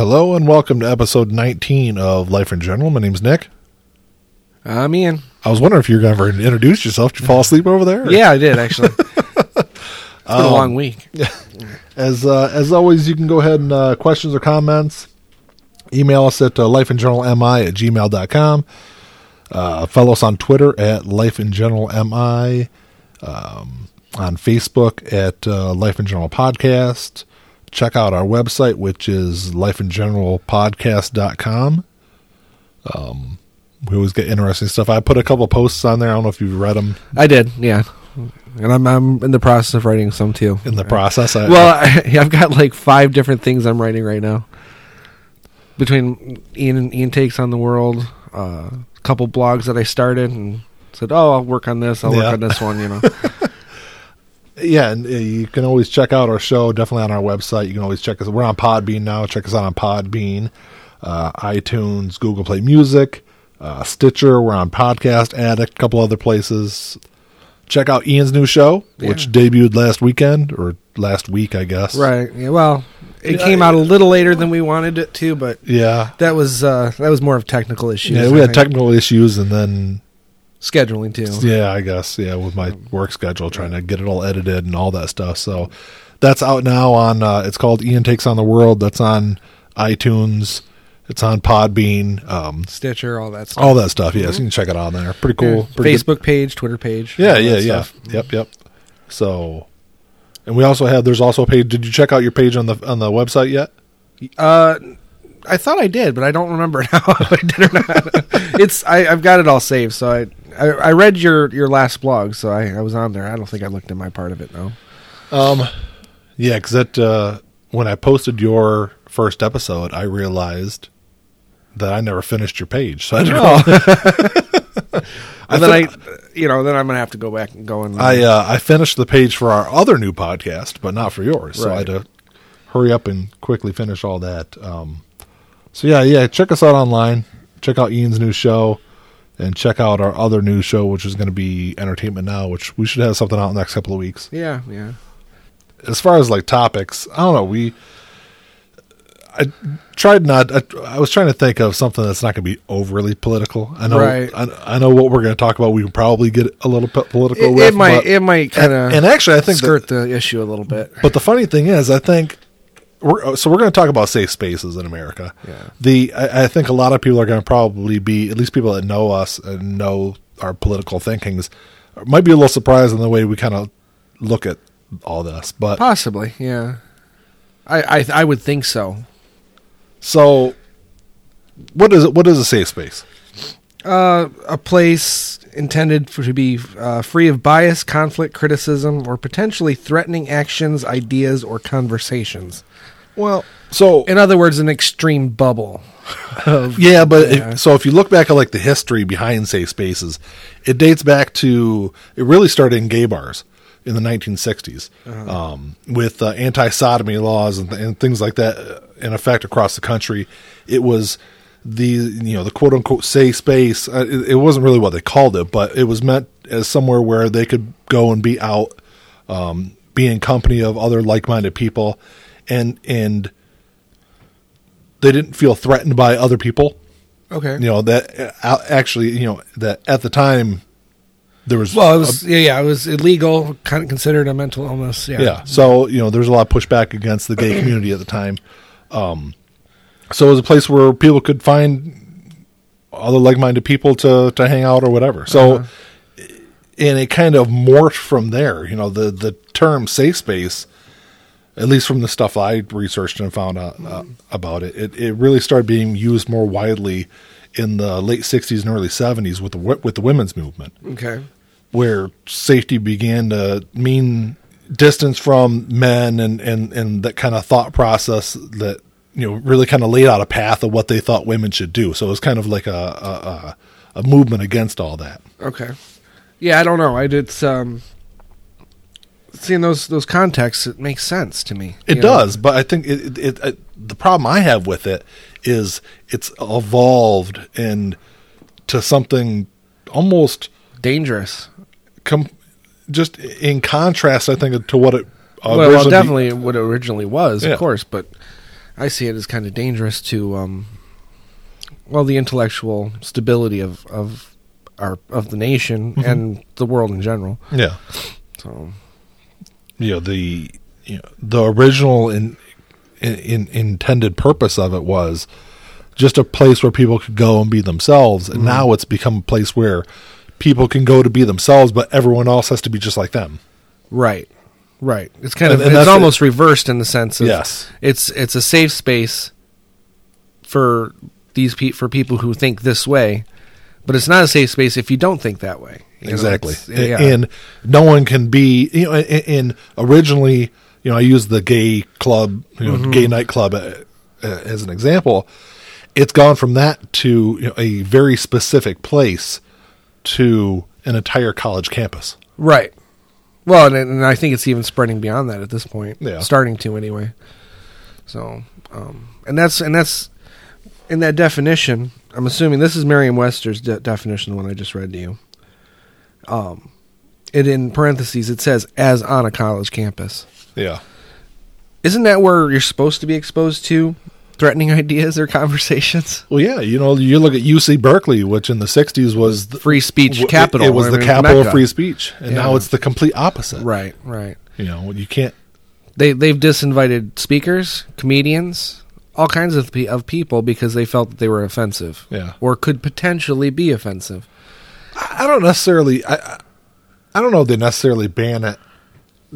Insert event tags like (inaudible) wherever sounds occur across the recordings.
Hello and welcome to episode 19 of Life in General. My name's Nick. I'm Ian. I was wondering if you were going to introduce yourself. Did you fall asleep over there? Yeah, I did actually. (laughs) It's been a long week. (laughs) As uh, as always, you can go ahead and uh, questions or comments. Email us at uh, lifeingeneralmi at gmail.com. Uh, follow us on Twitter at lifeingeneralmi. Um, on Facebook at uh, Life in General Podcast. Check out our website, which is lifeingeneralpodcast.com. Um, we always get interesting stuff. I put a couple posts on there. I don't know if you've read them I did, yeah. And I'm I'm in the process of writing some too. in the process. I, Well, I, (laughs) I've got like five different things I'm writing right now. Between Ian and Ian takes on the world, uh, a couple blogs that I started and said, "Oh, I'll work on this. I'll Yeah. work on this one." You know. (laughs) yeah, and uh, you can always check out our show definitely on our website. You can always check us. We're on Podbean now. Check us out on Podbean, uh, iTunes, Google Play Music, uh, Stitcher. We're on Podcast Addict, a couple other places. Check out Ian's new show, which debuted last weekend or last week, I guess. right. Yeah. Well, it Yeah, came out a little later than we wanted it to, but Yeah. that was uh, that was more of technical issues. Yeah, I we had think. technical issues, and then scheduling too. Yeah, I guess. Yeah, with my work schedule, trying to get it all edited and all that stuff. So that's out now on. Uh, it's called Ian Takes on the World. That's on iTunes. It's on Podbean. Um, Stitcher, all that stuff. all that stuff. Yes, you can check it out on there. Pretty cool. Yeah. Pretty good. Facebook page, Twitter page. Yeah, yeah, yeah. stuff. Yep, yep. So, and we also have. There's also a page. Did you check out your page on the on the website yet? Uh, I thought I did, but I don't remember (laughs) now if I did or not. it's I, I've got it all saved, so I, I I read your your last blog, so I, I was on there. I don't think I looked at my part of it though. Um, yeah, because that uh, when I posted your first episode, I realized that I never finished your page. So I don't know. (laughs) And then I, you know, then I'm gonna have to go back and go and I uh, I finished the page for our other new podcast, but not for yours. So I had to hurry up and quickly finish all that. Um, so yeah, yeah, check us out online. Check out Ian's new show, and check out our other new show, which is going to be Entertainment Now, which we should have something out in the next couple of weeks. yeah, yeah. As far as like topics, I don't know. We I tried not. I, I was trying to think of something that's not going to be overly political. I know. Right. I, I know what we're going to talk about. We can probably get a little bit political. It, with, it might but- it might kind and, of and actually, I think that- skirt the issue a little bit. but the funny thing is, I think we're uh, so we're going to talk about safe spaces in America. Yeah. The I, I think a lot of people are going to probably be at least people that know us and know our political thinkings might be a little surprised in the way we kind of look at all this. But Possibly, yeah. I I, I would think so. so, what is it? What is a safe space? Uh, a place intended for to be uh, free of bias, conflict, criticism, or potentially threatening actions, ideas, or conversations. Well, so In other words, an extreme bubble. (laughs) Of, Yeah, but Yeah. If, so if you look back at like the history behind safe spaces, it dates back to it really started in gay bars in the 1960s um, with uh, anti-sodomy laws and, and things like that uh, in effect across the country. It was the you know the quote unquote safe space. Uh, it, it wasn't really what they called it, but it was meant as somewhere where they could go and be out, um, be in company of other like-minded people, and and they didn't feel threatened by other people okay. you know that uh, actually you know that at the time there was Well, it was yeah, yeah, it was illegal, kind of considered a mental illness. Yeah, yeah so you know there was a lot of pushback against the gay community at the time um so it was a place where people could find other like-minded people to to hang out or whatever so Uh-huh. and it kind of morphed from there you know the the term safe space at least from the stuff I researched and found out uh, about it, it, it really started being used more widely in the late '60s and early '70s with the with the women's movement, Okay. where safety began to mean distance from men and and and that kind of thought process that you know really kind of laid out a path of what they thought women should do. So it was kind of like a a, a, a movement against all that. Okay. Yeah, I don't know. I did um seeing those those contexts it makes sense to me. It you know? does, but I think it, it, it, the problem I have with it is it's evolved and to something almost Dangerous. com- just in contrast. I think to what it well, well, definitely what it originally was, Yeah. of course, but I see it as kind of dangerous to, um, well, the intellectual stability of of our of the nation Mm-hmm. and the world in general. Yeah. So you know the you know, the original in, in, in intended purpose of it was just a place where people could go and be themselves and now it's become a place where people can go to be themselves but everyone else has to be just like them right, right. It's kind And- of and it's almost reversed in the sense of Yes. it's it's a safe space for these pe- for people who think this way, but it's not a safe space if you don't think that way. You exactly it's- yeah. and no one can be you know and, and originally you know i use the gay club you know Mm-hmm. gay nightclub uh, uh, as an example it's gone from that to you know, a very specific place to an entire college campus Right. Well, and, and I think it's even spreading beyond that at this point. Yeah. Starting to anyway. So, um, and that's and that's in that definition. I'm assuming this is Merriam-Webster's de- definition, the one I just read to you. Um, it in parentheses it says as on a college campus. yeah Isn't that where you're supposed to be exposed to threatening ideas or conversations? Well, yeah, you know, you look at UC Berkeley, which in the '60s was the Free speech w- capital. It was I the capital Mecca. of free speech, and now it's the complete opposite. Right. Right. You know, you can't. They they've disinvited speakers, comedians, all kinds of pe- of people because they felt that they were offensive, Yeah. or could potentially be offensive. I I don't necessarily. I I- I don't know. if They necessarily ban it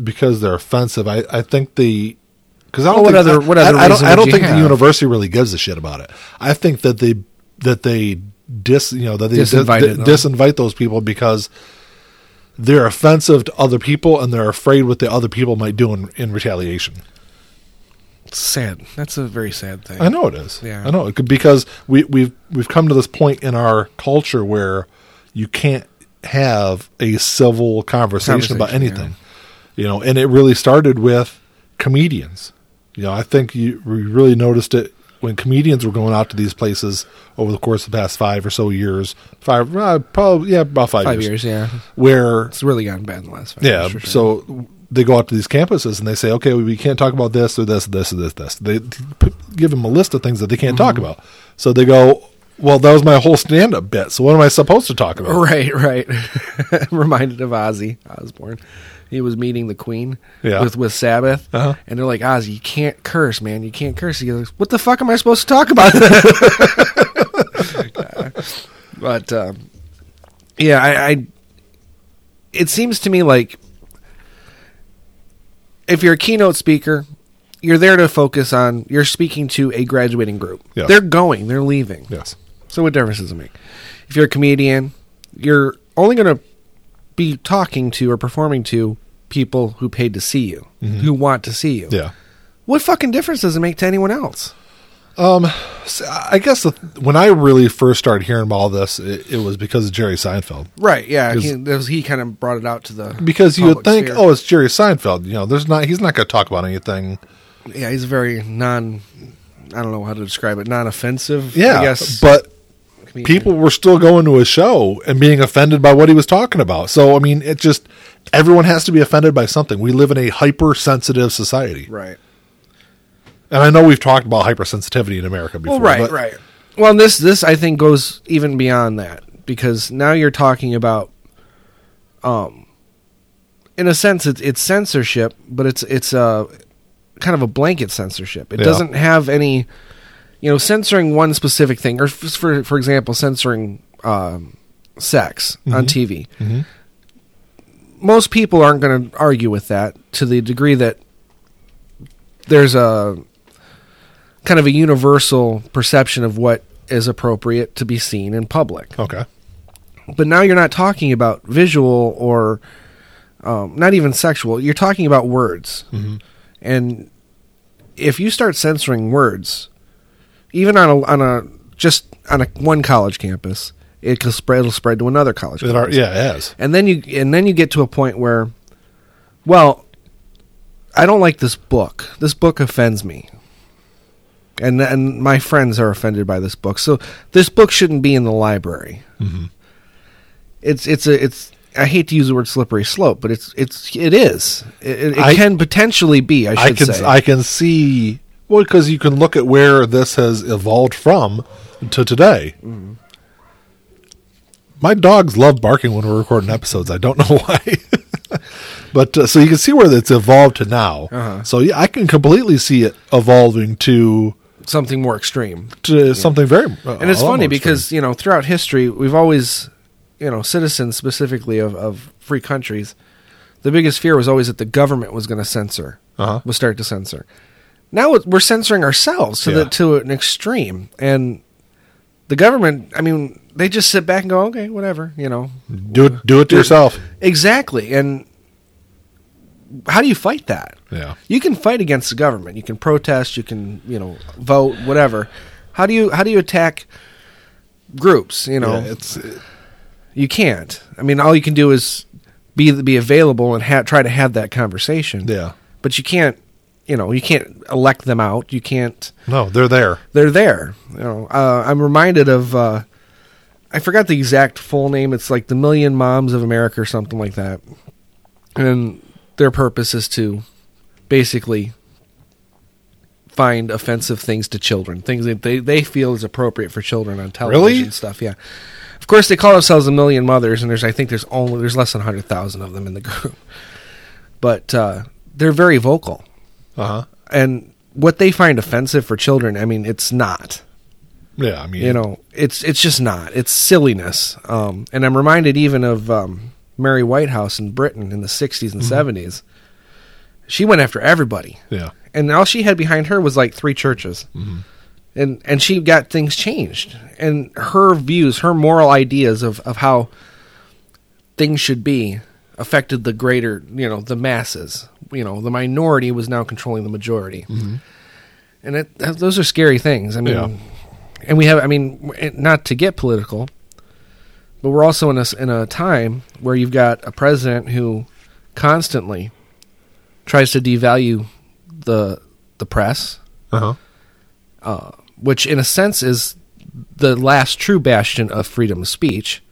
because they're offensive. I I think the because I don't Well, what think, other- what other I, I don't, I don't think the university really gives a shit about it. I think that they that they dis you know that they dis, disinvite those people because they're offensive to other people and they're afraid what the other people might do in, in retaliation. It's sad. That's a very sad thing. I know it is. Yeah. I know it because we we've we've come to this point in our culture where you can't have a civil conversation, about Conversation, anything. You know, and it really started with comedians. You know, I think you we really noticed it when comedians were going out to these places over the course of the past five or so years. Five, uh, probably yeah, about five, Five years. years, yeah. Where It's really gotten bad in the last five yeah, sure. so they go out to these campuses and they say, okay, we can't talk about this or this or this or this. This. They give them a list of things that they can't talk Mm-hmm. about. So they go, well, that was my whole stand-up bit. So what am I supposed to talk about? Right, right. (laughs) Reminded of Ozzy Osbourne. He was meeting the Queen Yeah. with with Sabbath, Uh-huh. and they're like, "Ozzy, you can't curse, man. You can't curse." He goes, "What the fuck am I supposed to talk about?" (laughs) but um, yeah, I, I. It seems to me like if you're a keynote speaker, you're there to focus on. You're speaking to a graduating group. Yeah. They're going. They're leaving. Yes. So what difference does it make? If you're a comedian, you're only going to be talking to or performing to people who paid to see you, who want to see you. Mm-hmm. Yeah. What fucking difference does it make to anyone else? So I guess the, when I really first started hearing about all this, it, it was because of Jerry Seinfeld. Right? Yeah, He, was- he kind of brought it out to the Because you would think, sphere. oh, it's Jerry Seinfeld. You know, there's not. He's not going to talk about anything. yeah, he's very non. I don't know how to describe it. Non-offensive. Yeah. I guess. but comedian. people were still going to his show and being offended by what he was talking about. So I mean, it just everyone has to be offended by something. We live in a hypersensitive society, Right. and I know we've talked about hypersensitivity in America before. Well, right, right. Well, and this this I think goes even beyond that because now you're talking about, um, in a sense, it's it's censorship, but it's it's a kind of a blanket censorship. It Yeah. doesn't have any, you know, censoring one specific thing, or f- for for example, censoring um, sex on TV. Mhm. Most people aren't going to argue with that to the degree that there's a kind of a universal perception of what is appropriate to be seen in public. Okay. But now you're not talking about visual or um, not even sexual. You're talking about words. Mhm. And if you start censoring words, even on a on a just on a one college campus, it can spread. It'll spread to another college. It are, yeah, it has. And then you and then you get to a point where, well, I don't like this book. This book offends me. And and my friends are offended by this book. So this book shouldn't be in the library. Mhm. It's it's a it's I hate to use the word slippery slope, but it's it's it is. It, it, I- can potentially be. I I should can say. I can see Well, because you can look at where this has evolved from to today. My dogs love barking when we're recording episodes. I don't (laughs) know why. but uh, so you can see where it's evolved to now. Uh-huh. So yeah, I can completely see it evolving to Something more extreme. to something very. Uh, and it's funny because you know throughout history we've always you know citizens specifically of, of free countries the biggest fear was always that the government was going to censor Uh-huh. would start to censor now we're censoring ourselves to Yeah. the to an extreme and the government i mean they just sit back and go okay whatever you know do it. Do it to yourself. exactly and how do you fight that Yeah. you can fight against the government. You can protest. You can, you know, vote, whatever. How do you how do you attack groups? You know, Yeah, it's you can't. I mean, all you can do is be be available and ha- try to have that conversation. yeah. But you can't. You know, you can't elect them out. You can't. No, they're there. They're there. You know, uh, I'm reminded of. Uh, I forgot the exact full name. It's like the Million Moms of America or something like that. And their purpose is to basically find offensive things to children, things that they, they feel is appropriate for children on television Really? and stuff. Yeah. Of course, they call themselves a million mothers, and there's I think there's only there's less than hundred thousand of them in the group, (laughs) but uh, they're very vocal, Uh huh. and what they find offensive for children, I mean, it's not. Yeah. I mean, you know it's it's just not. It's silliness. Um and i'm reminded even of um mary whitehouse in britain in the 60s and 70s she went after everybody. Yeah. and all she had behind her was like three churches. And and she got things changed. And her views her moral ideas of of how things should be affected the greater you know the masses. You know the minority was now controlling the majority. And it, those are scary things. I mean Yeah. and we have i mean not to get political but we're also in a, in a time where you've got a president who constantly tries to devalue the the press Uh huh. uh, which in a sense is the last true bastion of freedom of speech,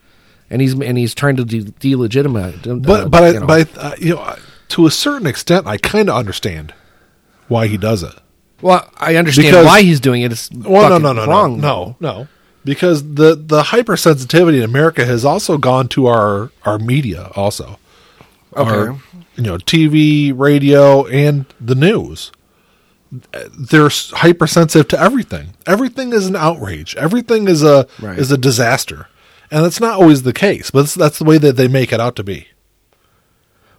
and he's and he's trying to de- delegitimize. uh, But but I, you know. but I, uh, you know, to a certain extent, I kind of understand why he does it. well, I understand Because- why he's doing it. It's Well, no, fucking no, no, wrong. no, no, no, because the the hypersensitivity in America has also gone to our our media also. Okay. Our, you know, TV, radio, and the news. They're hypersensitive to everything. Everything is an outrage. Everything is a Right. is a disaster, and that's not always the case. But that's, that's the way that they make it out to be.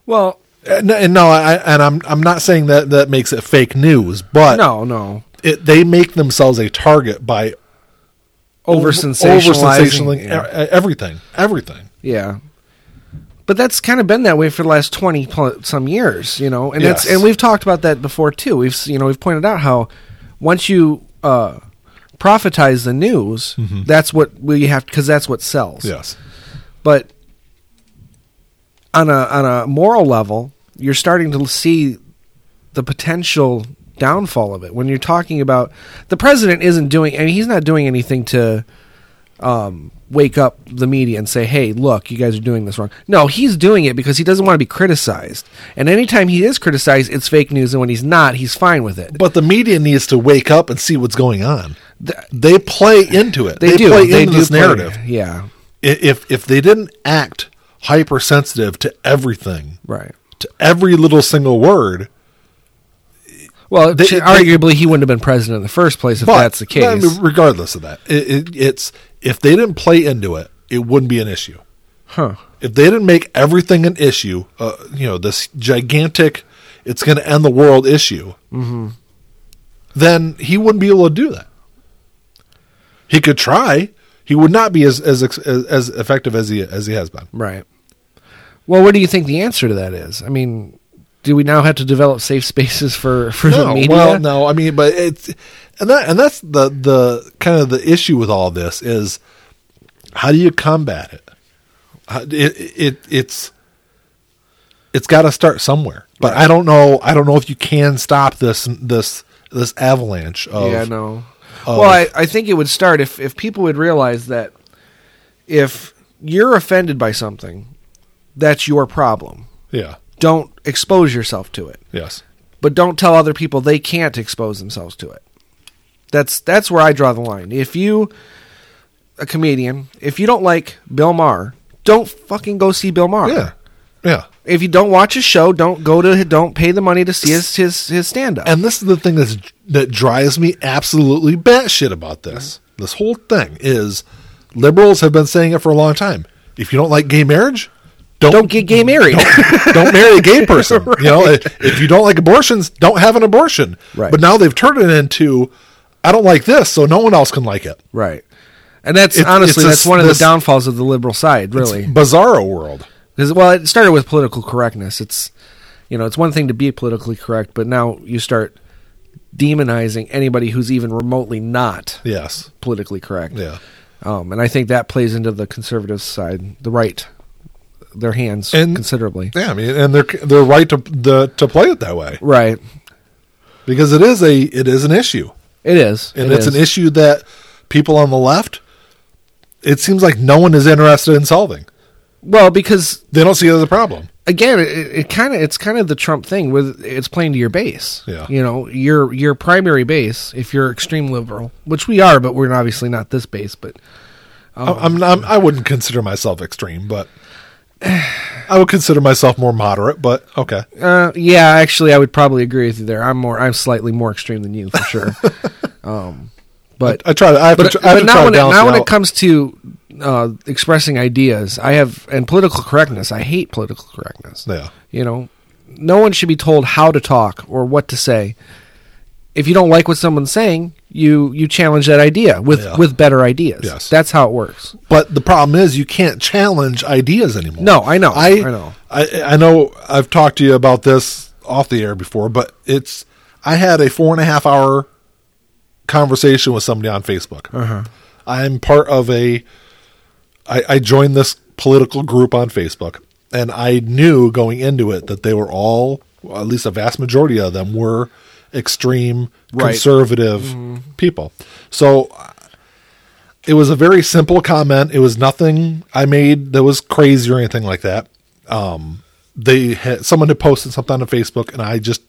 Well, And, and no, I, and I'm I'm not saying that that makes it fake news, but no, no. it, they make themselves a target by Over sensationalizing. Yeah. everything, everything. yeah. But that's kind of been that way for the last twenty pl- some years, you know, and that's Yes. and we've talked about that before too. We've you know we've pointed out how once you uh, profitize the news, that's what we have because that's what sells. Yes, but on a on a moral level, you're starting to see the potential downfall of it. When you're talking about the president isn't doing, I and he's not doing anything to um, wake up the media and say, "Hey, look, you guys are doing this wrong." No, he's doing it because he doesn't want to be criticized. And anytime he is criticized, it's fake news, and when he's not, he's fine with it. but the media needs to wake up and see what's going on. Th- They play into it. they, They, do. play they into do this play- narrative. Yeah. If if they didn't act hypersensitive to everything, Right. to every little single word, Well, They- arguably, he wouldn't have been president in the first place if that's the case. I mean, regardless of that, it, it, it's if they didn't play into it, it wouldn't be an issue. huh. if they didn't make everything an issue, uh, you know, this gigantic, it's going to end the world issue, Mm-hmm. then he wouldn't be able to do that. He could try. He would not be as as as, effective as he as he has been. Right. Well, what do you think the answer to that is? I mean, do we now have to develop safe spaces for for the media? well, no, I mean, but it's and that and that's the the kind of the issue with all this is how do you combat it? It, it it's it's got to start somewhere. But I don't know. I don't know if you can stop this this this avalanche of yeah, no. Of- well, oh. I, I think it would start if if people would realize that if you're offended by something, that's your problem. yeah Don't expose yourself to it. yes but don't tell other people they can't expose themselves to it. That's that's where I draw the line. If you a comedian, if you don't like Bill Maher, don't fucking go see Bill Maher. Yeah. Yeah. If you don't watch his show, don't go to don't pay the money to see his his, his stand up. And this is the thing that's, that drives me absolutely batshit about this. This whole thing is liberals have been saying it for a long time. If you don't like gay marriage, don't Don't get gay married. don't marry a gay person. (laughs) You know, if you don't like abortions, don't have an abortion. Right. But now they've turned it into, I don't like this, so no one else can like it. right. And that's It's- honestly that's this- one of the downfalls of the liberal side, really. Bizarro world. Because well, it started with political correctness. It's you know, it's one thing to be politically correct, but now you start demonizing anybody who's even remotely not Yes. politically correct. Yeah. Um, and I think that plays into the conservative side, the right, their hands And- considerably. Yeah, I mean, and they're they're right to the to play it that way Right. because it is a it is an issue, It is. and It it's is. an issue that people on the left, it seems like no one is interested in solving. Well, because They don't see it as a problem. again, it, it kind of it's kind of the Trump thing with it's playing to your base. Yeah. You know, your your primary base, if you're extreme liberal, which we are, but we're obviously not this base, but. I- I'm, I'm I wouldn't consider myself extreme, but I would consider myself more moderate. But okay, Uh, yeah, actually, I would probably agree with you there. I'm more, I'm slightly more extreme than you for sure. (laughs) um, but I try to. I have but, to, I have but to now try when it, it when it comes to uh, expressing ideas, I have and political correctness. I hate political correctness. Yeah. You know, no one should be told how to talk or what to say. If you don't like what someone's saying, you you challenge that idea with Yeah. with better ideas. Yes. That's how it works. But the problem is, you can't challenge ideas anymore. No, I know. I, I know. I, I know. I've talked to you about this off the air before, but it's. I had a four and a half hour conversation with somebody on Facebook. Uh-huh. I'm part of a. I, I joined this political group on Facebook, and I knew going into it that they were all, well, at least a vast majority of them, were extreme Right. conservative people. So it was a very simple comment. It was nothing I made that was crazy or anything like that. Um, they had someone had posted something on Facebook, and I just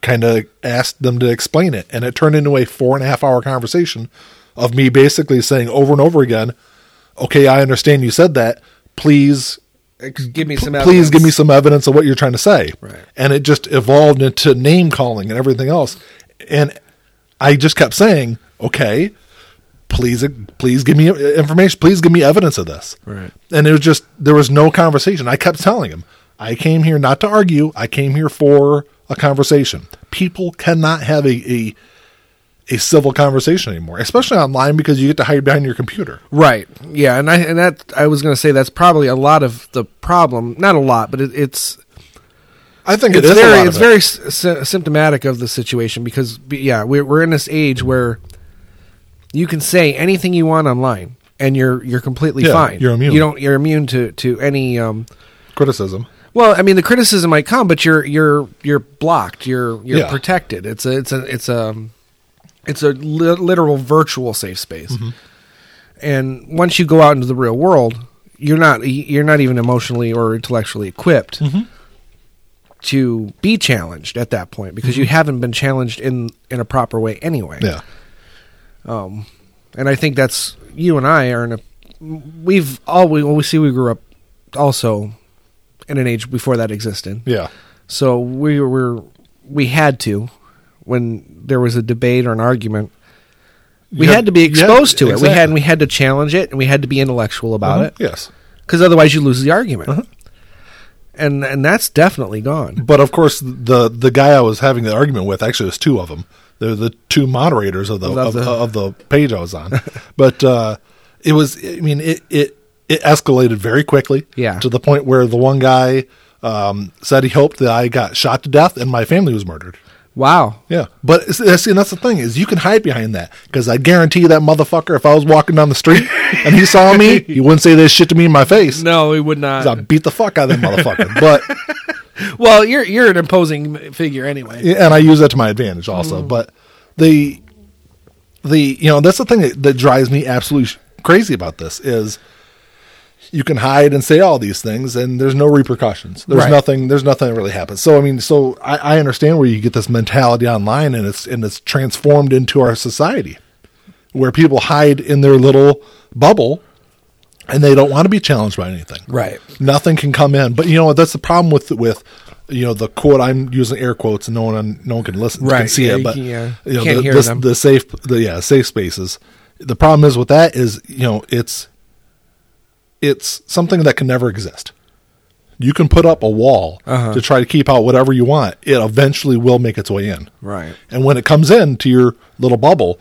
kind of asked them to explain it, and it turned into a four and a half hour conversation of me basically saying over and over again, "Okay, I understand you said that. Please Give me some. please give me some evidence of what you're trying to say. Right. And it just evolved into name calling and everything else. And I just kept saying, okay, please, please give me information. Please give me evidence of this. Right. And it was just, there was no conversation. I kept telling him, I came here not to argue. I came here for a conversation. People cannot have a, a, a civil conversation anymore, especially online because you get to hide behind your computer. Right. Yeah, and I and that I was going to say that's probably a lot of the problem. Not a lot, but it, it's I think it's it is a very it's it. very sy- symptomatic of the situation because yeah, we're we're in this age where you can say anything you want online and you're you're completely Yeah, fine. you're immune. You don't you're immune to to any um criticism. well, I mean the criticism might come but you're you're you're blocked. You're you're Yeah. protected. It's a it's a it's a it's a li- literal virtual safe space. Mm-hmm. And once you go out into the real world, you're not you're not even emotionally or intellectually equipped Mm-hmm. to be challenged at that point because you haven't been challenged in in a proper way anyway. Yeah. Um, and I think that's you and I are in a we've all we well, we see we grew up also in an age before that existed. Yeah. So we were we had to when there was a debate or an argument. We had to be yeah, exposed to it. We had we had to challenge it and we had to be intellectual about Uh-huh. it Yes. because otherwise you lose the argument. Uh-huh. And and that's definitely gone. But of course, the the guy I was having the argument with actually was two of them. They're the two moderators of the Of of, the- of the page I was on. (laughs) but uh, it was, I mean, it it it escalated very quickly. Yeah. To the point where the one guy um, said he hoped that I got shot to death and my family was murdered. Wow. Yeah, but that's, and that's the thing is you can hide behind that because I guarantee you that motherfucker, if I was walking down the street (laughs) and he saw me, he wouldn't say this shit to me in my face. No, he would not. I beat the fuck out of that motherfucker. (laughs) But Well, you're you're an imposing figure anyway. And I use that to my advantage also. Mm. But the the you know that's the thing that, that drives me absolutely crazy about this is you can hide and say all these things and there's no repercussions. There's Right. nothing there's nothing that really happens. So I mean, so I, I understand where you get this mentality online and it's and it's transformed into our society where people hide in their little bubble and they don't want to be challenged by anything. Right. Nothing can come in. But you know what? That's the problem with with you know the quote I'm using air quotes and no one no one can listen can Right. see Yeah, it. But yeah. you know Can't the, this- them. the safe the yeah safe spaces. The problem is with that is you know it's it's something that can never exist. You can put up a wall Uh-huh. to try to keep out whatever you want. It eventually will make its way in. Right. And when it comes in to your little bubble,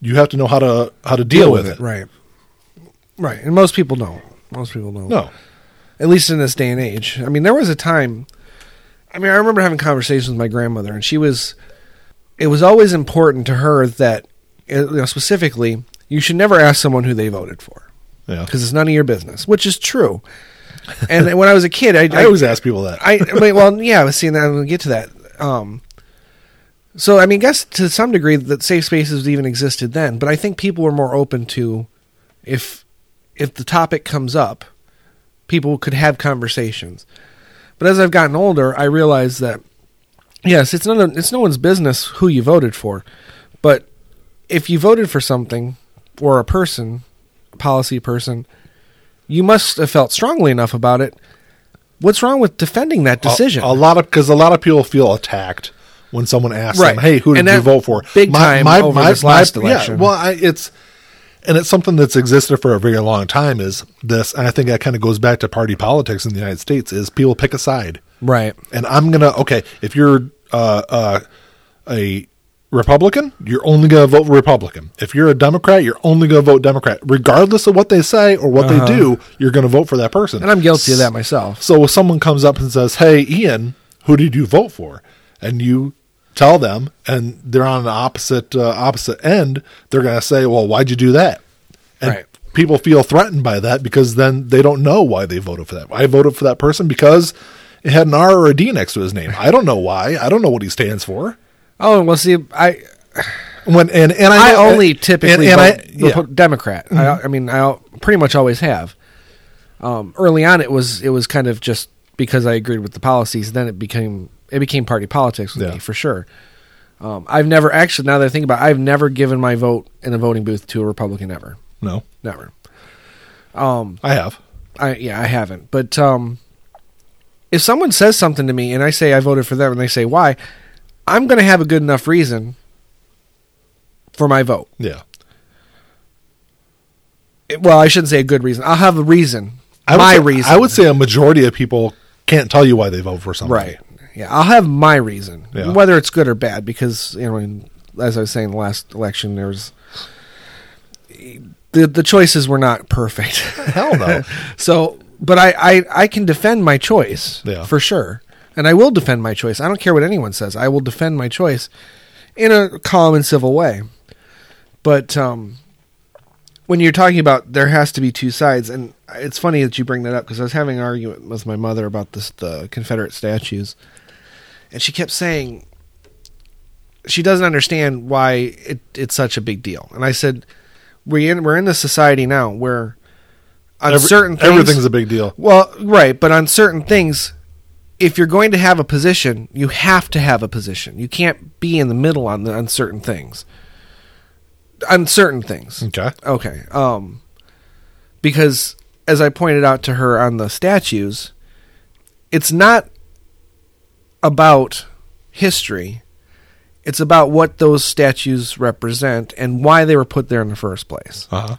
you have to know how to how to deal, with, it. Right. Right. And most people don't. Most people don't. No. At least in this day and age. I mean, there was a time. I mean, I remember having conversations with my grandmother, and she was. It was always important to her that, you know, specifically, you should never ask someone who they voted for Yeah. because it's none of your business, which is true. And when I was a kid, I, (laughs) I always ask people that. I, I mean, well, yeah, I was seeing that. I'm to get to that. Um, so, I mean, I guess to some degree that safe spaces even existed then, but I think people were more open to if if the topic comes up, people could have conversations. But as I've gotten older, I realize that yes, it's none of, it's no one's business who you voted for, but if you voted for something or a person, policy person, you must have felt strongly enough about it. What's wrong with defending that decision? A, a lot of because a lot of people feel attacked when someone asks Right. them, "Hey, who did you vote for?" big time over this last election. Yeah, well, I, it's and it's something that's existed for a very long time. Is this? And I think that kind of goes back to party politics in the United States. Is people pick a side, right. and I'm gonna okay if you're uh, uh, a Republican, you're only gonna vote Republican. If you're a Democrat, you're only gonna vote Democrat, regardless of what they say or what Uh-huh. they do. You're gonna vote for that person, And I'm guilty of that myself. so if someone comes up and says, "Hey, Ian, who did you vote for?" and you tell them, and they're on the opposite uh, opposite end, they're going to say, "Well, why'd you do that?" And Right. people feel threatened by that because then they don't know why they voted for that. I voted for that person because it had an R or a D next to his name. I don't know why. I don't know what he stands for. Oh well, see, I When and and I, I only typically and, and I, vote yeah. Mm-hmm. Democrat. I, I mean, I pretty much always have. Um, early on, it was it was kind of just because I agreed with the policies. Then it became it became party politics with Yeah. me for sure. Um, I've never actually now that I think about, it, I've never given my vote in a voting booth to a Republican ever, no, never. Um, I have. I yeah, I haven't. But um, if someone says something to me and I say I voted for them and they say why, I'm going to have a good enough reason for my vote. Yeah. It- well, I shouldn't say a good reason. I'll have a reason. I would my say, reason. I would say a majority of people can't tell you why they vote for something. right. Yeah, I'll have my reason, Yeah. whether it's good or bad. Because you know, as I was saying, the last election there was the the choices were not perfect. Hell no. (laughs) So, but I, I, I can defend my choice Yeah. for sure, and I will defend my choice. I don't care what anyone says. I will defend my choice in a calm and civil way. But um, when you're talking about there has to be two sides, and it's funny that you bring that up because I was having an argument with my mother about this the Confederate statues, and she kept saying she doesn't understand why it, it's such a big deal. And I said, we in, we're in this society now where on Every- certain things, everything's a big deal. well, right, but on certain things, if you're going to have a position, you have to have a position. You can't be in the middle on the uncertain things. Uncertain things. Okay. Okay. Um because as I pointed out to her on the statues, it's not about history. It's about what those statues represent and why they were put there in the first place. Uh-huh.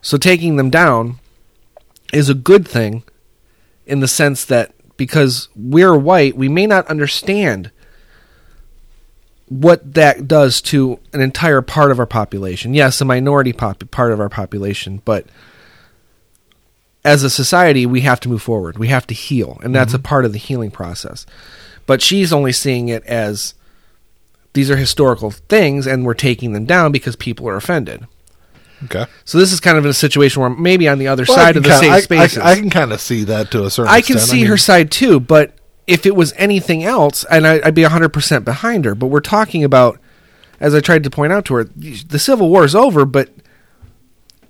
So taking them down is a good thing in the sense that because we're white, we may not understand what that does to an entire part of our population. Yes, a minority pop- part of our population, but as a society, we have to move forward. We have to heal, and that's mm-hmm. a part of the healing process. But she's only seeing it as these are historical things, and we're taking them down because people are offended. Okay. So this is kind of in a situation where maybe on the other Well, side of the kinda- safe I- spaces, I, I can kind of see that to a certain I can extent. see mean, her side too, but if it was anything else, and I, I'd be 100% behind her, but we're talking about, as I tried to point out to her, the Civil War is over, but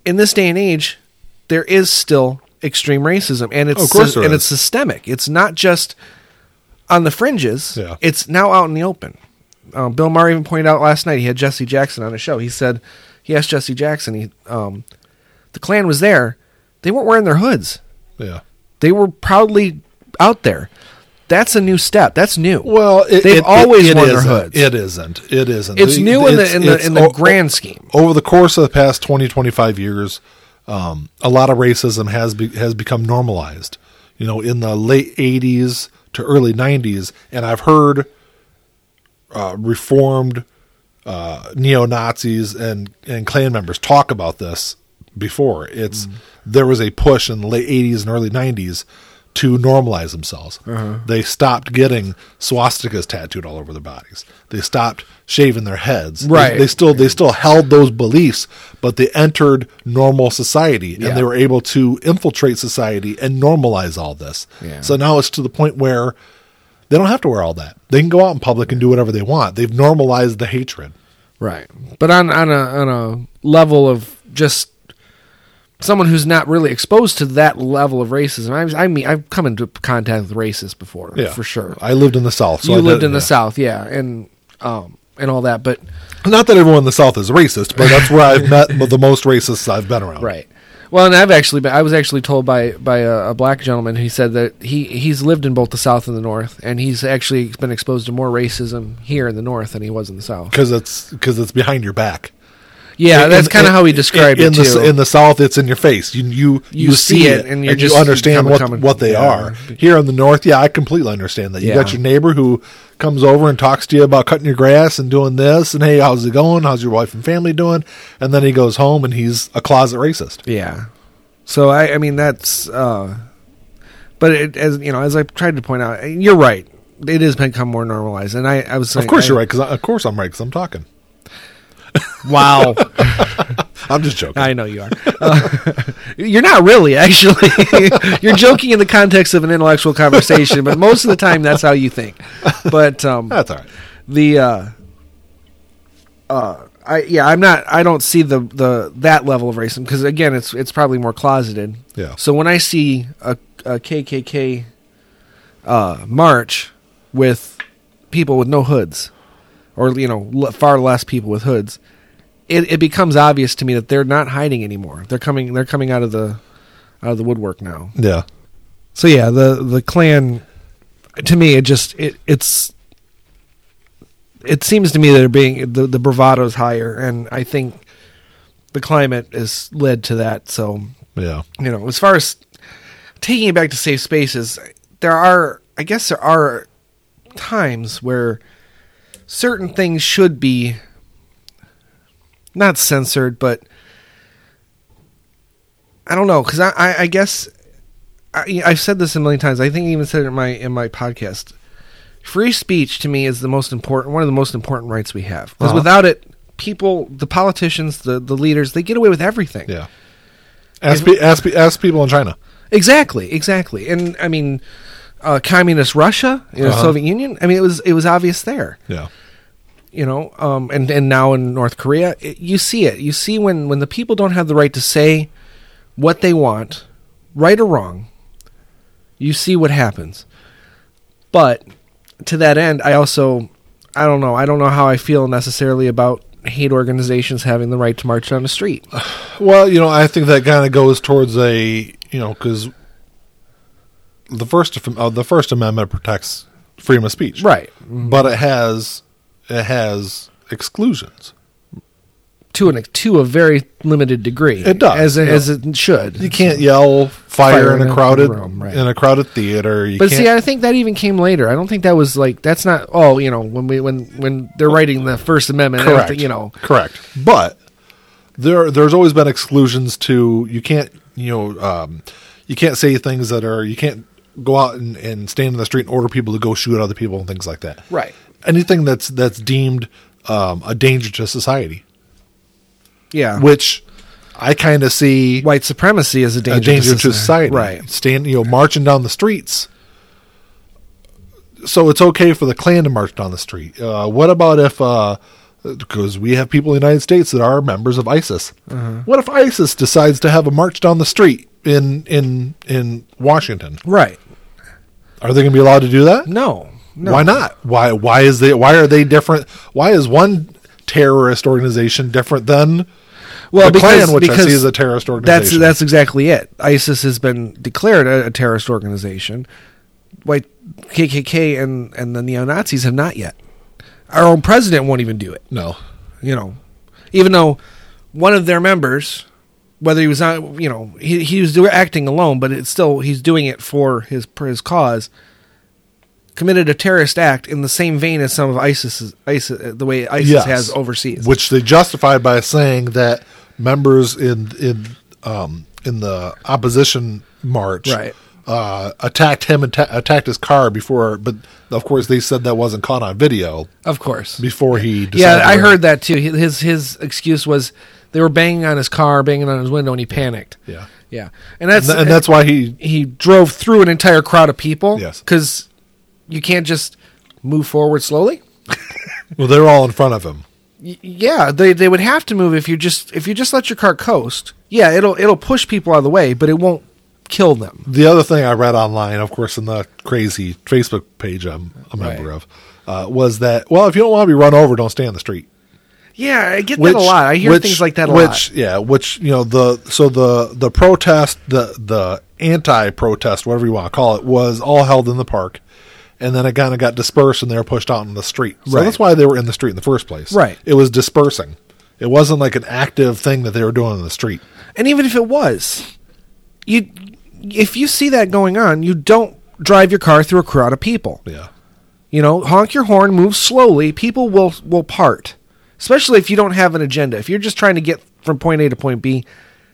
in this day and age, there is still extreme racism, and it's course and is. it's systemic. It's not just on the fringes. Yeah. It's now out in the open. Um, Bill Maher even pointed out last night. He had Jesse Jackson on his show. He said he asked Jesse Jackson. He um, the Klan was there. They weren't wearing their hoods. Yeah. They were proudly out there. That's a new step. That's new. Well, it, They've it- always it worn their hoods. It isn't. It isn't. It's new in the in the in the o- grand scheme. over the course of the past 20 25 years um, a lot of racism has be, has become normalized you know in the late 80s to early 90s and i've heard uh, reformed uh, neo-nazis and and klan members talk about this before it's there was a push in the late 80s and early 90s to normalize themselves they stopped getting swastikas tattooed all over their bodies they stopped shaving their heads They- Right. they still they still held those beliefs, but they entered normal society and Yeah. they were able to infiltrate society and normalize all this. Yeah. So now it's to the point where they don't have to wear all that. They can go out in public and do whatever they want. They've normalized the hatred. Right. But on on a on a level of just someone who's not really exposed to that level of racism. I, I mean, I've come into contact with racists before, Yeah, for sure. I lived in the South. So you I lived did- in the yeah. South, yeah, and um and all that, but Not that everyone in the South is racist, but that's where I've (laughs) met the most racists I've been around. right. Well, and I've actually been, I was actually told by by a, a black gentleman. He said that he he's lived in both the South and the North, and he's actually been exposed to more racism here in the North than he was in the South. Because it's because it's behind your back. Yeah, In- that's kind of how he described in it the, too. In the South, it's in your face. You you You see it, and you're just- you understand what what they yeah. are. Here in the North, yeah, I completely understand that. You Yeah. got your neighbor who comes over and talks to you about cutting your grass and doing this, and hey, how's it going? How's your wife and family doing? And then he goes home and he's a closet racist. Yeah. So I, I mean that's, uh, but it, as you know, as I tried to point out, you're right. It has become more normalized, and I, I was saying, Of course I- you're right. Because of course I'm right. Because I'm talking. Wow, (laughs) I'm just joking. I know you are. Uh, (laughs) you're not really, actually. (laughs) you're joking in the context of an intellectual conversation, but most of the time that's how you think. But um, That's all right. the uh uh I yeah, I'm not I don't see the the that level of racism because again it's it's probably more closeted. Yeah. So when I see a, a KKK uh march with people with no hoods or you know l- far less people with hoods, it it becomes obvious to me that they're not hiding anymore. They're coming they're coming out of the out of the woodwork now. Yeah. So yeah, the the Klan to me it just it it's it seems to me that they're being the the bravado's higher and I think the climate has led to that. So, Yeah. you know, as far as taking it back to safe spaces, there are I guess there are times where certain things should be not censored, but I don't know because I, I I guess I, I've said this a million times. I think I even said it in my in my podcast. Free speech to me is the most important, one of the most important rights we have. Because Uh-huh. without it, people, the politicians, the the leaders, they get away with everything. Yeah. Ask, pe- ask, ask people in China. Exactly, exactly. And I mean, uh, communist Russia, you know, Uh-huh. Soviet Union. I mean, it was it was obvious there. Yeah. You know, um, and and now in North Korea, it, you see it. You see when when the people don't have the right to say what they want, right or wrong. You see what happens. But to that end, I also I don't know. I don't know how I feel necessarily about hate organizations having the right to march down the street. (sighs) Well, you know, I think that kind of goes towards a you know because the first uh, the First Amendment protects freedom of speech, Right. But it has it has exclusions. to an to a very limited degree. It does, as it, yeah. as it should. You can't yell fire, Fire in in a crowded room, right. in a crowded theater. You But see, I think that even came later. I don't think that was like that's not. Oh, you know, when we when when they're writing the First Amendment, correct. think, you know, correct. But there there's always been exclusions to you can't you know um, you can't say things that are you can't go out and, and stand in the street and order people to go shoot other people and things like that. right? Anything that's that's deemed um, a danger to society, Yeah, which I kind of see white supremacy as a danger, a danger to society. right? Stand, you know, marching down the streets. So it's okay for the Klan to march down the street. Uh, what about if, because we have people in the United States that are members of ISIS. Uh-huh. What if ISIS decides to have a march down the street in in in Washington. Right. Are they going to be allowed to do that? No. No. Why not? Why why is they why are they different? Why is one terrorist organization different than Well, the because, Klan, which I because see as a terrorist that's organization? that's exactly it. ISIS has been declared a, a terrorist organization. White KKK and and the neo Nazis have not yet. Our own president won't even do it. no. You know, even though one of their members, whether he was not, you know, he he was do, acting alone, but it's still he's doing it for his for his cause. Committed a terrorist act in the same vein as some of ISIS, ISIS the way ISIS Yes. has overseas. which they justified by saying that members in in um, in the opposition march Right. uh, attacked him and ta- attacked his car before, but of course they said that wasn't caught on video of course, before he. Decided Yeah, I heard that too. His his excuse was they were banging on his car, banging on his window, and he panicked. Yeah, Yeah, and that's and, and that's why he. he drove through an entire crowd of people. Yes. because you can't just move forward slowly. (laughs) Well, they're all in front of him. Y- yeah, they they would have to move if you just if you just let your car coast. Yeah, it'll it'll push people out of the way, but it won't kill them. The other thing I read online, of course, in the crazy Facebook page I'm a member Right. of, uh, was that well, if you don't want to be run over, don't stay on the street. Yeah, I get that a lot. I hear which- things like that a which, lot. yeah, which you know the so the the protest, the the anti-protest, whatever you want to call it, was all held in the park, and then it kind of got dispersed and they were pushed out in the street. So Right. that's why they were in the street in the first place. Right. It was dispersing. It wasn't like an active thing that they were doing in the street. And even if it was, you if you see that going on, you don't drive your car through a crowd of people. Yeah. You know, honk your horn, move slowly. People will will part, especially if you don't have an agenda. If you're just trying to get from point A to point B,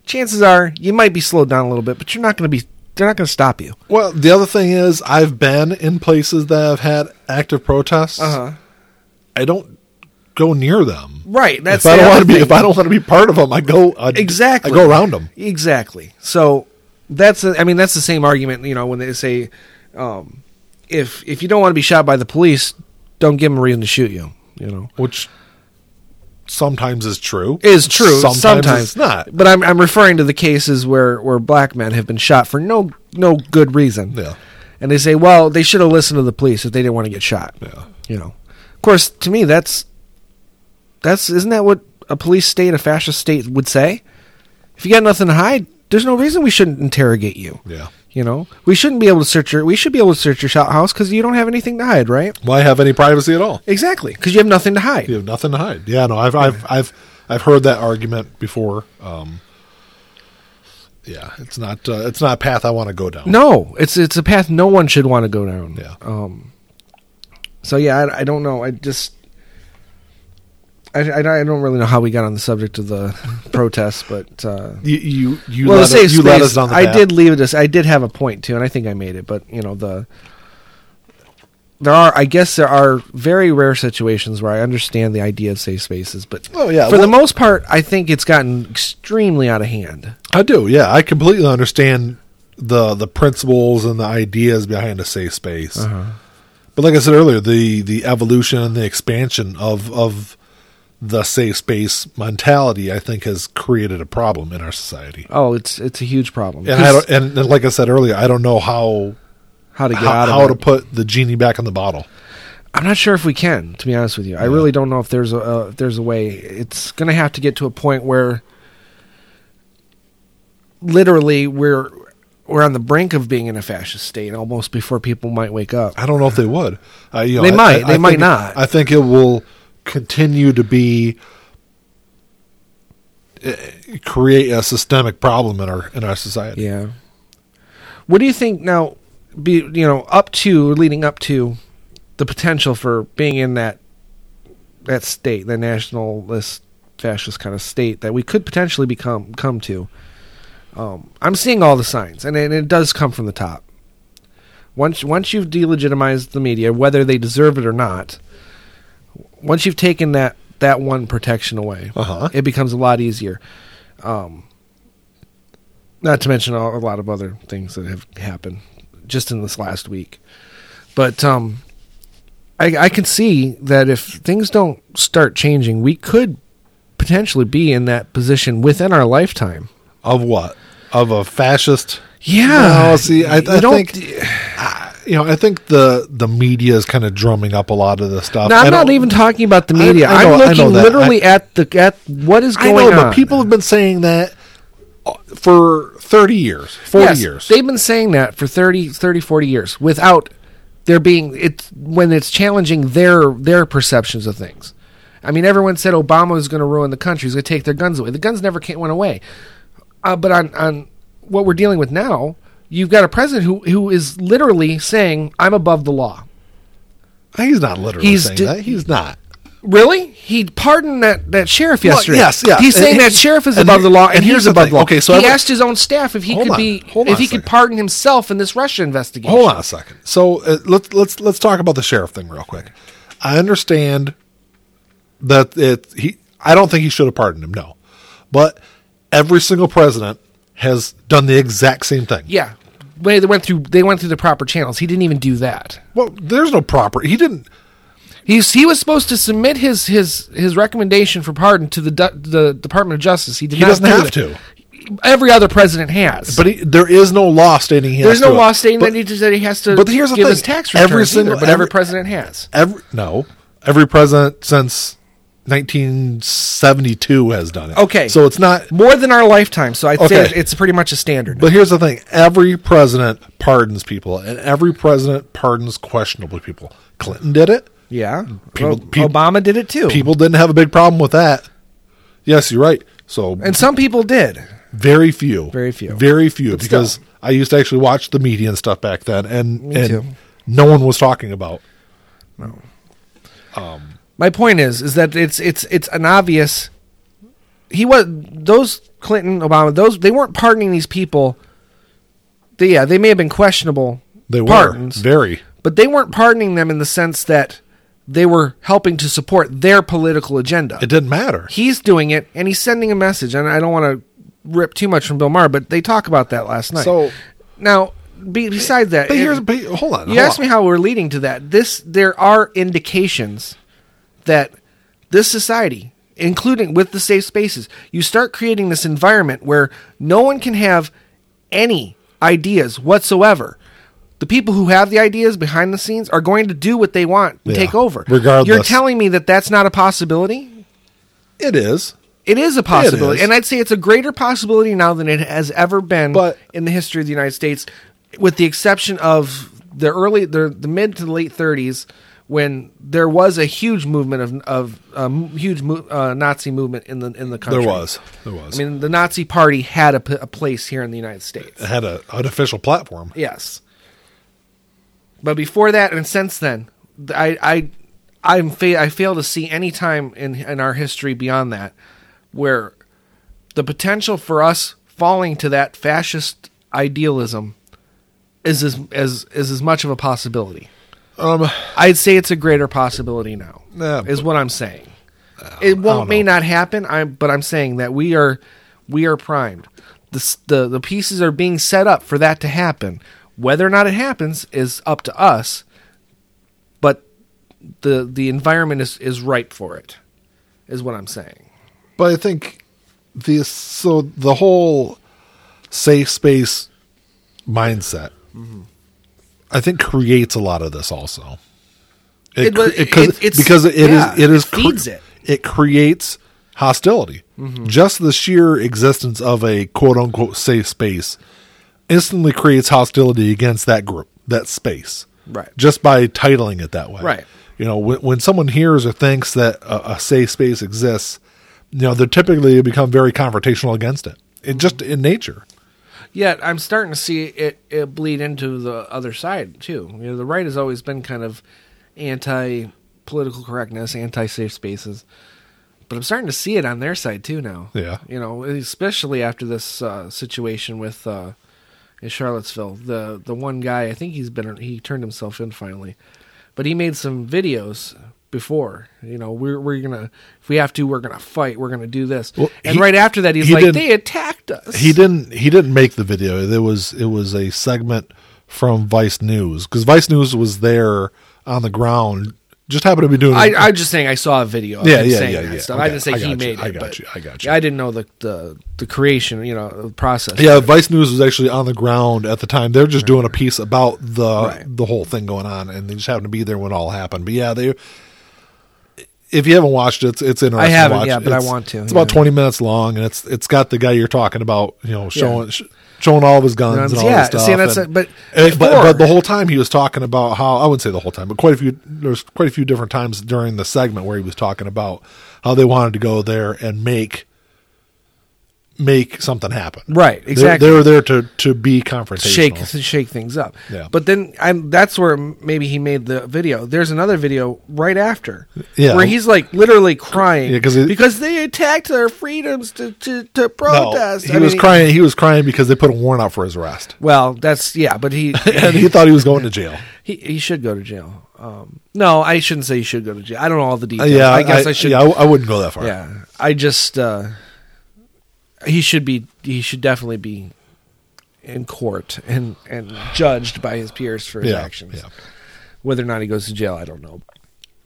chances are you might be slowed down a little bit, but you're not going to be. They're not going to stop you. Well, the other thing is, I've been in places that have had active protests. Uh-huh. I don't go near them. Right. That's if I don't want to be, if I don't want to be part of them, I go I, exactly. I go around them. Exactly. So that's I mean that's the same argument. You know when they say um, if if you don't want to be shot by the police, don't give them a reason to shoot you. You know. which sometimes is true. is true. Sometimes, Sometimes, it's not. But I'm I'm referring to the cases where where black men have been shot for no no good reason. Yeah, And they say, well, they should have listened to the police if they didn't want to get shot. yeah. You know. Of course, to me, that's that's isn't that what a police state, a fascist state, would say? If you got nothing to hide, there's no reason we shouldn't interrogate you. Yeah. You know, we shouldn't be able to search your. We should be able to search your shop house because you don't have anything to hide, right? Why have any privacy at all? Exactly, because you have nothing to hide. You have nothing to hide. Yeah, no, I've I've I've I've heard that argument before. Um, yeah, it's not uh, it's not a path I want to go down. No, it's it's a path no one should want to go down. Yeah. Um. So yeah, I, I don't know. I just. I, I, I don't really know how we got on the subject of the (laughs) protests, but uh, you you you well, let, the us, safe you let us down the I path. did leave it this. I did have a point too, and I think I made it. But you know, the there are, I guess, there are very rare situations where I understand the idea of safe spaces, but Oh yeah, for the most part, I think it's gotten extremely out of hand. I do. Yeah, I completely understand the the principles and the ideas behind a safe space. Uh-huh. But like I said earlier, the the evolution and the expansion of of the safe space mentality, I think, has created a problem in our society. Oh, it's it's a huge problem. And I don't, and, like I said earlier, I don't know how how to get how, out of how it. to put the genie back in the bottle. I'm not sure if we can, to be honest with you. I Yeah. really don't know if there's a uh, if there's a way. It's going to have to get to a point where literally we're we're on the brink of being in a fascist state almost before people might wake up. I don't know if they would. Uh, you know, They I- might. I- They might not. I think it will continue to be uh, create a systemic problem in our in our society. Yeah. What do you think now? Be you know up to leading up to the potential for being in that that state, that nationalist fascist kind of state that we could potentially become come to. Um, I'm seeing all the signs, and it, it does come from the top. Once once you've delegitimized the media, whether they deserve it or not, once you've taken that that one protection away, Uh-huh. it becomes a lot easier. Um, not to mention a, a lot of other things that have happened just in this last week. But um, I, I can see that if things don't start changing, we could potentially be in that position within our lifetime Of what? of a fascist. Yeah. No, see, I, I think you know, I think the the media is kind of drumming up a lot of this stuff. No, I'm not even talking about the media. I know- I'm I know looking literally at the at what is I going know, on. but people have been saying that uh, for 30 years, 40 Yes, years. They've been saying that for 30, 30, 40 years without there being it's when it's challenging their their perceptions of things. I mean, everyone said Obama was going to ruin the country. He's going to take their guns away. The guns never came, went away. Uh, but on on what we're dealing with now, you've got a president who who is literally saying, "I'm above the law." He's not literally He's saying di- that. He's not. Really? He pardoned that, that sheriff Well, yesterday. yes, yeah. He's saying And that he- sheriff is above the law, and and, here's he's above the law. Okay, so he every- asked his own staff if he could on. be if he could pardon himself in this Russia investigation. Hold on a second. So uh, let's let's let's talk about the sheriff thing real quick. I understand that it he I don't think he should have pardoned him, no. But every single president has done the exact same thing. Yeah, they went through they went through the proper channels. He didn't even do that. Well, there's no proper. He didn't. He's he was supposed to submit his his his recommendation for pardon to the du- the Department of Justice. He did He not doesn't do have to. Every other president has. But he, there is no law stating he. there's has no to. law stating But that he, that he has to but here's the give thing. his tax Every single- either, but every every- president has. Every no, every president since 1972 has done it. Okay. so it's not. More than our lifetime, so I'd say it's pretty much a standard. But here's the thing: every president pardons people, and every president pardons questionable people. Clinton did it. yeah, People- Well, peop- Obama did it too. People didn't have a big problem with that. Yes, you're right. So and some people did. very few, Very few. very few. But because still. I used to actually watch the media and stuff back then, and Me and too. no one was talking about. Um, My point is, is that it's it's it's an obvious. He was those Clinton, Obama, those they weren't pardoning these people. They, yeah, they may have been questionable. They were pardons, very. but they weren't pardoning them in the sense that they were helping to support their political agenda. It didn't matter. He's doing it, and he's sending a message. And I don't want to rip too much from Bill Maher, but they talk about that last night. So- now, be, besides that, But it- here's, but hold on. you hold asked on. me how we're leading to that. This there are indications that this society, including with the safe spaces, you start creating this environment where no one can have any ideas whatsoever. The people who have the ideas behind the scenes are going to do what they want and Yeah, take over. regardless. You're telling me that that's not a possibility? It is. It is a possibility, is. and I'd say it's a greater possibility now than it has ever been But- in the history of the United States, with the exception of the early, the, the mid to the late 30s, when there was a huge movement of of um, huge mo- uh, Nazi movement in the in the country. There was. There was. I mean, the Nazi Party had a, p- a place here in the United States. it had a, an official platform. Yes. But before that and since then, I I I'm fa- I fail to see any time in in our history beyond that where the potential for us falling to that fascist idealism is as as is as much of a possibility. Um, I'd say it's a greater possibility now. Is what I'm saying. It won't may not happen. I'm but I'm saying that we are we are primed. The the the pieces are being set up for that to happen. Whether or not it happens is up to us. But the the environment is is ripe for it. Is what I'm saying. But I think the so the whole safe space mindset, Mm-hmm. I think creates a lot of this also. It cre- wa- it- 'cause- it- it's- because it is yeah, it is it feeds it. It creates hostility. Mm-hmm. Just the sheer existence of a quote unquote safe space instantly creates hostility against that group, that space. Right. Just by titling it that way. Right. You know, when, when someone hears or thinks that a, a safe space exists, you know, they're typically become very confrontational against it. It just in nature. Yet I'm starting to see it, it bleed into the other side too. You know, the right has always been kind of anti political correctness, anti safe spaces, but I'm starting to see it on their side too now. Yeah. you know, especially after this uh, situation with uh, in Charlottesville, the the one guy I think he's been he turned himself in finally, but he made some videos before. You know, we're we're gonna if we have to, we're gonna fight. We're gonna do this. Well, and he- right after that, he's he like, they attacked us. He didn't. He didn't make the video. It was. It was a segment from Vice News because Vice News was there on the ground just happened to be doing. I, I'm just saying I saw a video. Of Yeah, yeah, saying yeah, yeah. Stuff. I didn't say I he you, made it. I got you, I got you. I didn't know the, the the creation, you know, the process. yeah, Vice News was actually on the ground at the time. They're just doing a piece about the Right. the whole thing going on, and they just happened to be there when it all happened. But yeah, they. If you haven't watched it, it's, it's interesting. to haven't watch. yet, but I want to, It's about twenty minutes long, and it's it's got the guy you're talking about, you know, showing sh- showing all of his guns, Guns, and all yeah, this stuff. see, that's and- it, but and- but but the whole time he was talking about how I wouldn't say the whole time, but quite a few there's quite a few different times during the segment where he was talking about how they wanted to go there and make make something happen. Right, exactly. They, were there to to be confrontational. shake to shake things up. Yeah. But then I'm, that's where maybe he made the video. There's another video right after, Yeah. where he's like literally crying Yeah, 'cause it- because they attacked our freedoms to to, to No, protest. he I was mean, crying. He was crying because they put a warrant out for his arrest, Well, that's yeah, but he (laughs) and he thought he was going to jail. he, he should go to jail. Um, no, I shouldn't say he should go to jail. I don't know all the Uh, details. yeah, I guess I, should. Yeah, I, I wouldn't go that far. Yeah, I just uh, he should be he should definitely be in court and and judged by his peers for his yeah, actions. yeah. Whether or not he goes to jail, I don't know.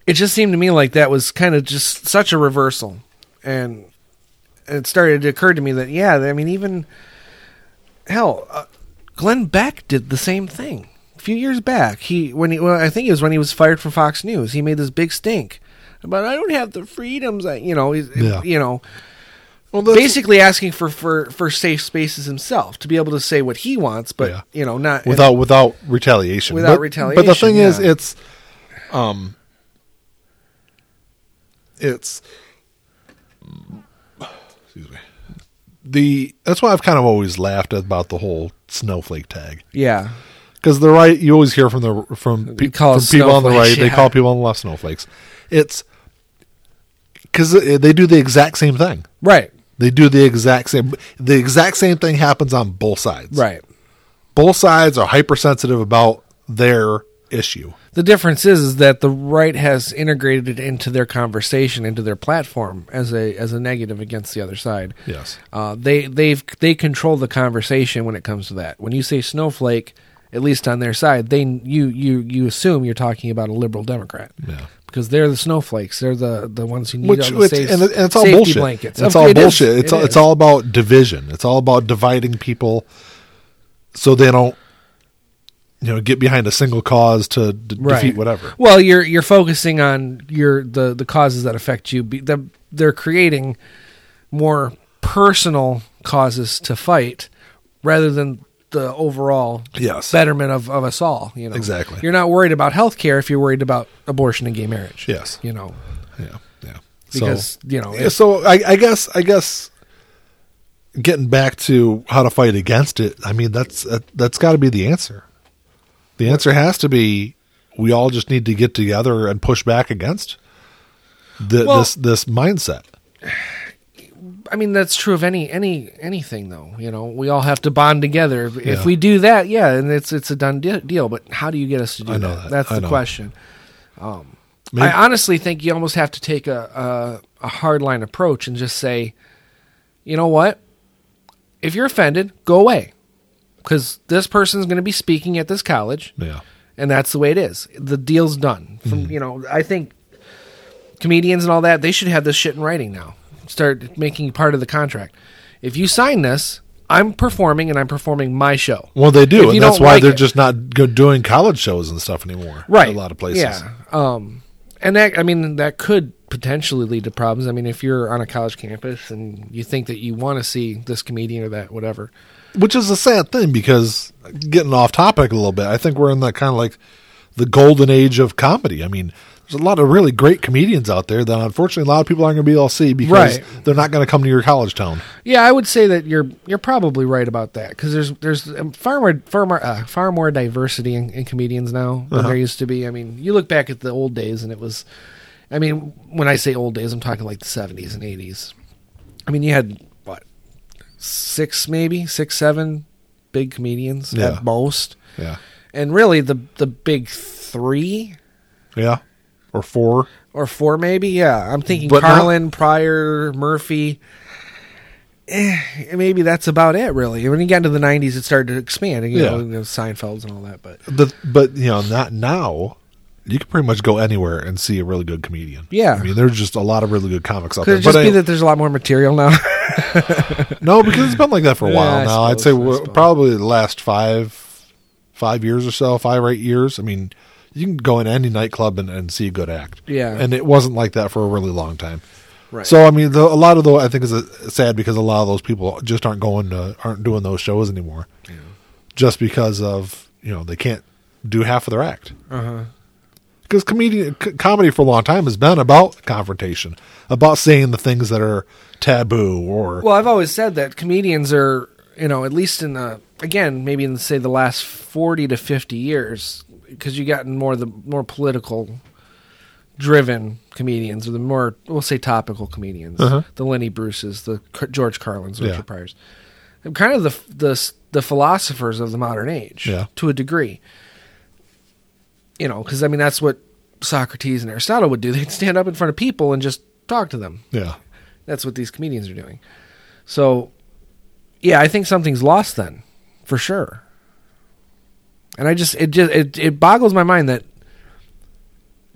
It just seemed to me like that was kind of just such a reversal, and it started to occur to me that yeah, I mean even hell, uh, Glenn Beck did the same thing a few years back. He when he well, I think it was when he was fired from Fox News. He made this big stink about I don't have the freedoms. I, you know, he's, Yeah. you know, Well, basically asking for, for for safe spaces himself to be able to say what he wants, but Yeah. you know, not without without retaliation. Without but, retaliation, But the thing is, it's um, it's excuse me. The that's why I've kind of always laughed about the whole snowflake tag yeah. because the right you always hear from the from, pe- from people on the right snowflakes, they call people on the left snowflakes. It's because they do the exact same thing. Right. They do the exact same. The exact same thing happens on both sides. Right. Both sides are hypersensitive about their issue. The difference is, is that the right has integrated it into their conversation, into their platform as a as a negative against the other side. Yes. Uh, they they've they control the conversation when it comes to that. When you say snowflake, at least on their side, they you you you assume you're talking about a liberal Democrat. Yeah. Because they're the snowflakes. They're the, the ones who need Which all the it's, safe, and, it's all bullshit. blankets. It's all it is. bullshit. It's It all, it's all about division. It's all about dividing people so they don't you know get behind a single cause to d- Right. defeat whatever. Well, you're you're focusing on your the the causes that affect you. The- They're creating more personal causes to fight rather than the overall Yes. betterment of, of us all. You know, Exactly. You're not worried about health care if you're worried about abortion and gay marriage. Yes. you know, Yeah. Yeah. because you know, if, so I, I guess I guess getting back to how to fight against it. I mean that's that, that's got to be the answer. The answer has to be we all just need to get together and push back against the, Well- this this mindset. I mean that's true of any any anything though. You know, we all have to bond together. If Yeah. we do that, yeah, and it's it's a done de- deal. But how do you get us to do that? that. That's I the know. question. Maybe- I honestly think you almost have to take a, a a hard line approach and just say, you know what? If you're offended, go away, because this person's going to be speaking at this college, yeah. and that's the way it is. The deal's done. From Mm-hmm. you know, I think comedians and all that they should have this shit in writing now. Start making part of the contract. If you sign this, I'm performing and I'm performing my show. Well, they do, and that's why like they're it- just not doing college shows and stuff anymore. right a lot of places. yeah um and that i mean that could potentially lead to problems i mean if you're on a college campus and you think that you want to see this comedian or that whatever which is a sad thing because getting off topic a little bit, I think we're in that kind of like the golden age of comedy. I mean, there's a lot of really great comedians out there that unfortunately a lot of people aren't going to be able to see because Right. they're not going to come to your college town. yeah i would say that you're you're probably right about that because there's there's um, far more far more uh, far more diversity in, in comedians now than Uh-huh. there used to be i mean you look back at the old days and it was i mean when i say old days i'm talking like the 70s and 80s i mean you had what six maybe six seven big comedians Yeah. at most Yeah, and really the the big three yeah, or four. or four maybe yeah i'm thinking But not- carlin pryor murphy eh, maybe that's about it really when you got into the 90s it started to expand you Yeah. know, you know seinfelds and all that but The but you know not now. you can pretty much go anywhere and see a really good comedian. Yeah. I mean, there's just a lot of really good comics out Could there. it just But be I- that there's a lot more material now? (laughs) no, because it's been like that for a while I now. I'd say suppose. probably the last five, five years or so, five or eight years. I mean, you can go in any nightclub and, and see a good act. Yeah. and it wasn't like that for a really long time. right. So I mean, the, a lot of the I think is uh sad because a lot of those people just aren't going to aren't doing those shows anymore, yeah. just because of you know they can't do half of their act. uh-huh. Because comedian c- comedy for a long time has been about confrontation, about saying the things that are taboo or Well, I've always said that comedians are, you know, at least in the again, maybe in say the last forty to fifty years, because you gotten more the more political driven comedians, or the more we'll say topical comedians, Uh-huh. the Lenny Bruces, the George Carlins, Yeah. Richard Pryor's, They're kind of the the the philosophers of the modern age, Yeah. to a degree. You know, because I mean that's what Socrates and Aristotle would do. (laughs) They'd stand up in front of people and just talk to them. yeah. That's what these comedians are doing. So, yeah, I think something's lost then, for sure. And I just it just it, it boggles my mind that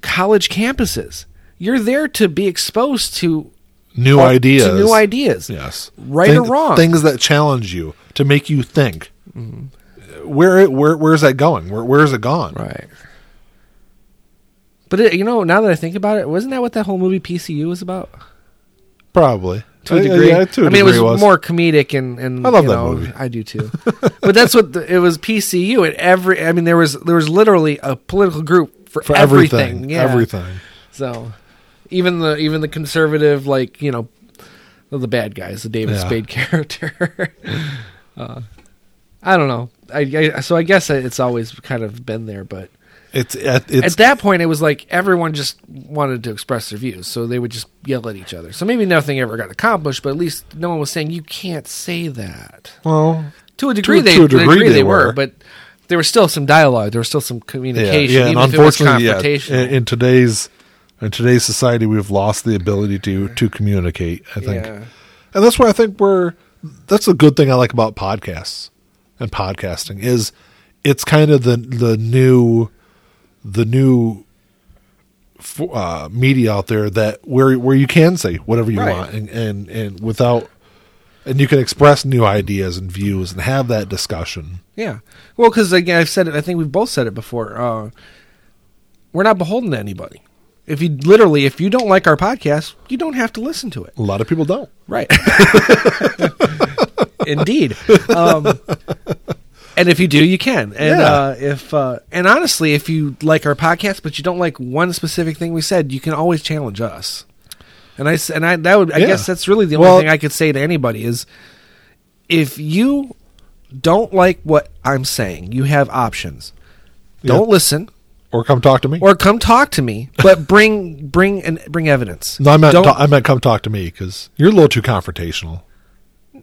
college campuses you're there to be exposed to New uh, ideas, to new ideas. Yes, Right or wrong. things that challenge you to make you think. Mm-hmm. Where where where's that going? Where where is it gone? Right. But it, you know, now that I think about it, wasn't that what that whole movie PCU was about? Probably To a Uh, degree. yeah, to a I mean, it was, degree more comedic and and I love you that know, movie. I do too. (laughs) but that's what the, it was. PCU and every. I mean, there was there was literally a political group for, for everything. everything. Yeah. Everything. So even the even the conservative, like you know, the bad guys, the David Yeah. Spade (laughs) character. uh, I don't know. I, I so I guess it's always kind of been there, but It's at it's at that point, it was like everyone just wanted to express their views, so they would just yell at each other. So maybe nothing ever got accomplished, but at least no one was saying you can't say that. well, To a degree, To- they, to a degree degree they they were, were. but there was still some dialogue. There was still some communication, yeah. And even if it was unfortunately, yeah, in, in today's in today's society, we've lost the ability to to communicate. I think, yeah. and that's why I think we're. That's a good thing I like about podcasts and podcasting is it's kind of the the new the new uh, media out there that where where you can say whatever you Right. want and, and and without and you can express new ideas and views and have that discussion. Yeah. Well, because again, I've said it. I think we've both said it before. Uh, we're not beholden to anybody. If you literally, if you don't like our podcast, you don't have to listen to it. A lot of people don't. Right. (laughs) Indeed. Um, and if you do, you can. And Yeah. uh, if uh, and honestly, if you like our podcast, but you don't like one specific thing we said, you can always challenge us. And I and I that would I Yeah. guess that's really the only Well- thing I could say to anybody is if you don't like what I'm saying, you have options. Don't Yeah. listen Or come talk to me. or come talk to me, but (laughs) bring bring and bring evidence. no, I meant ta- I meant come talk to me because you're a little too confrontational.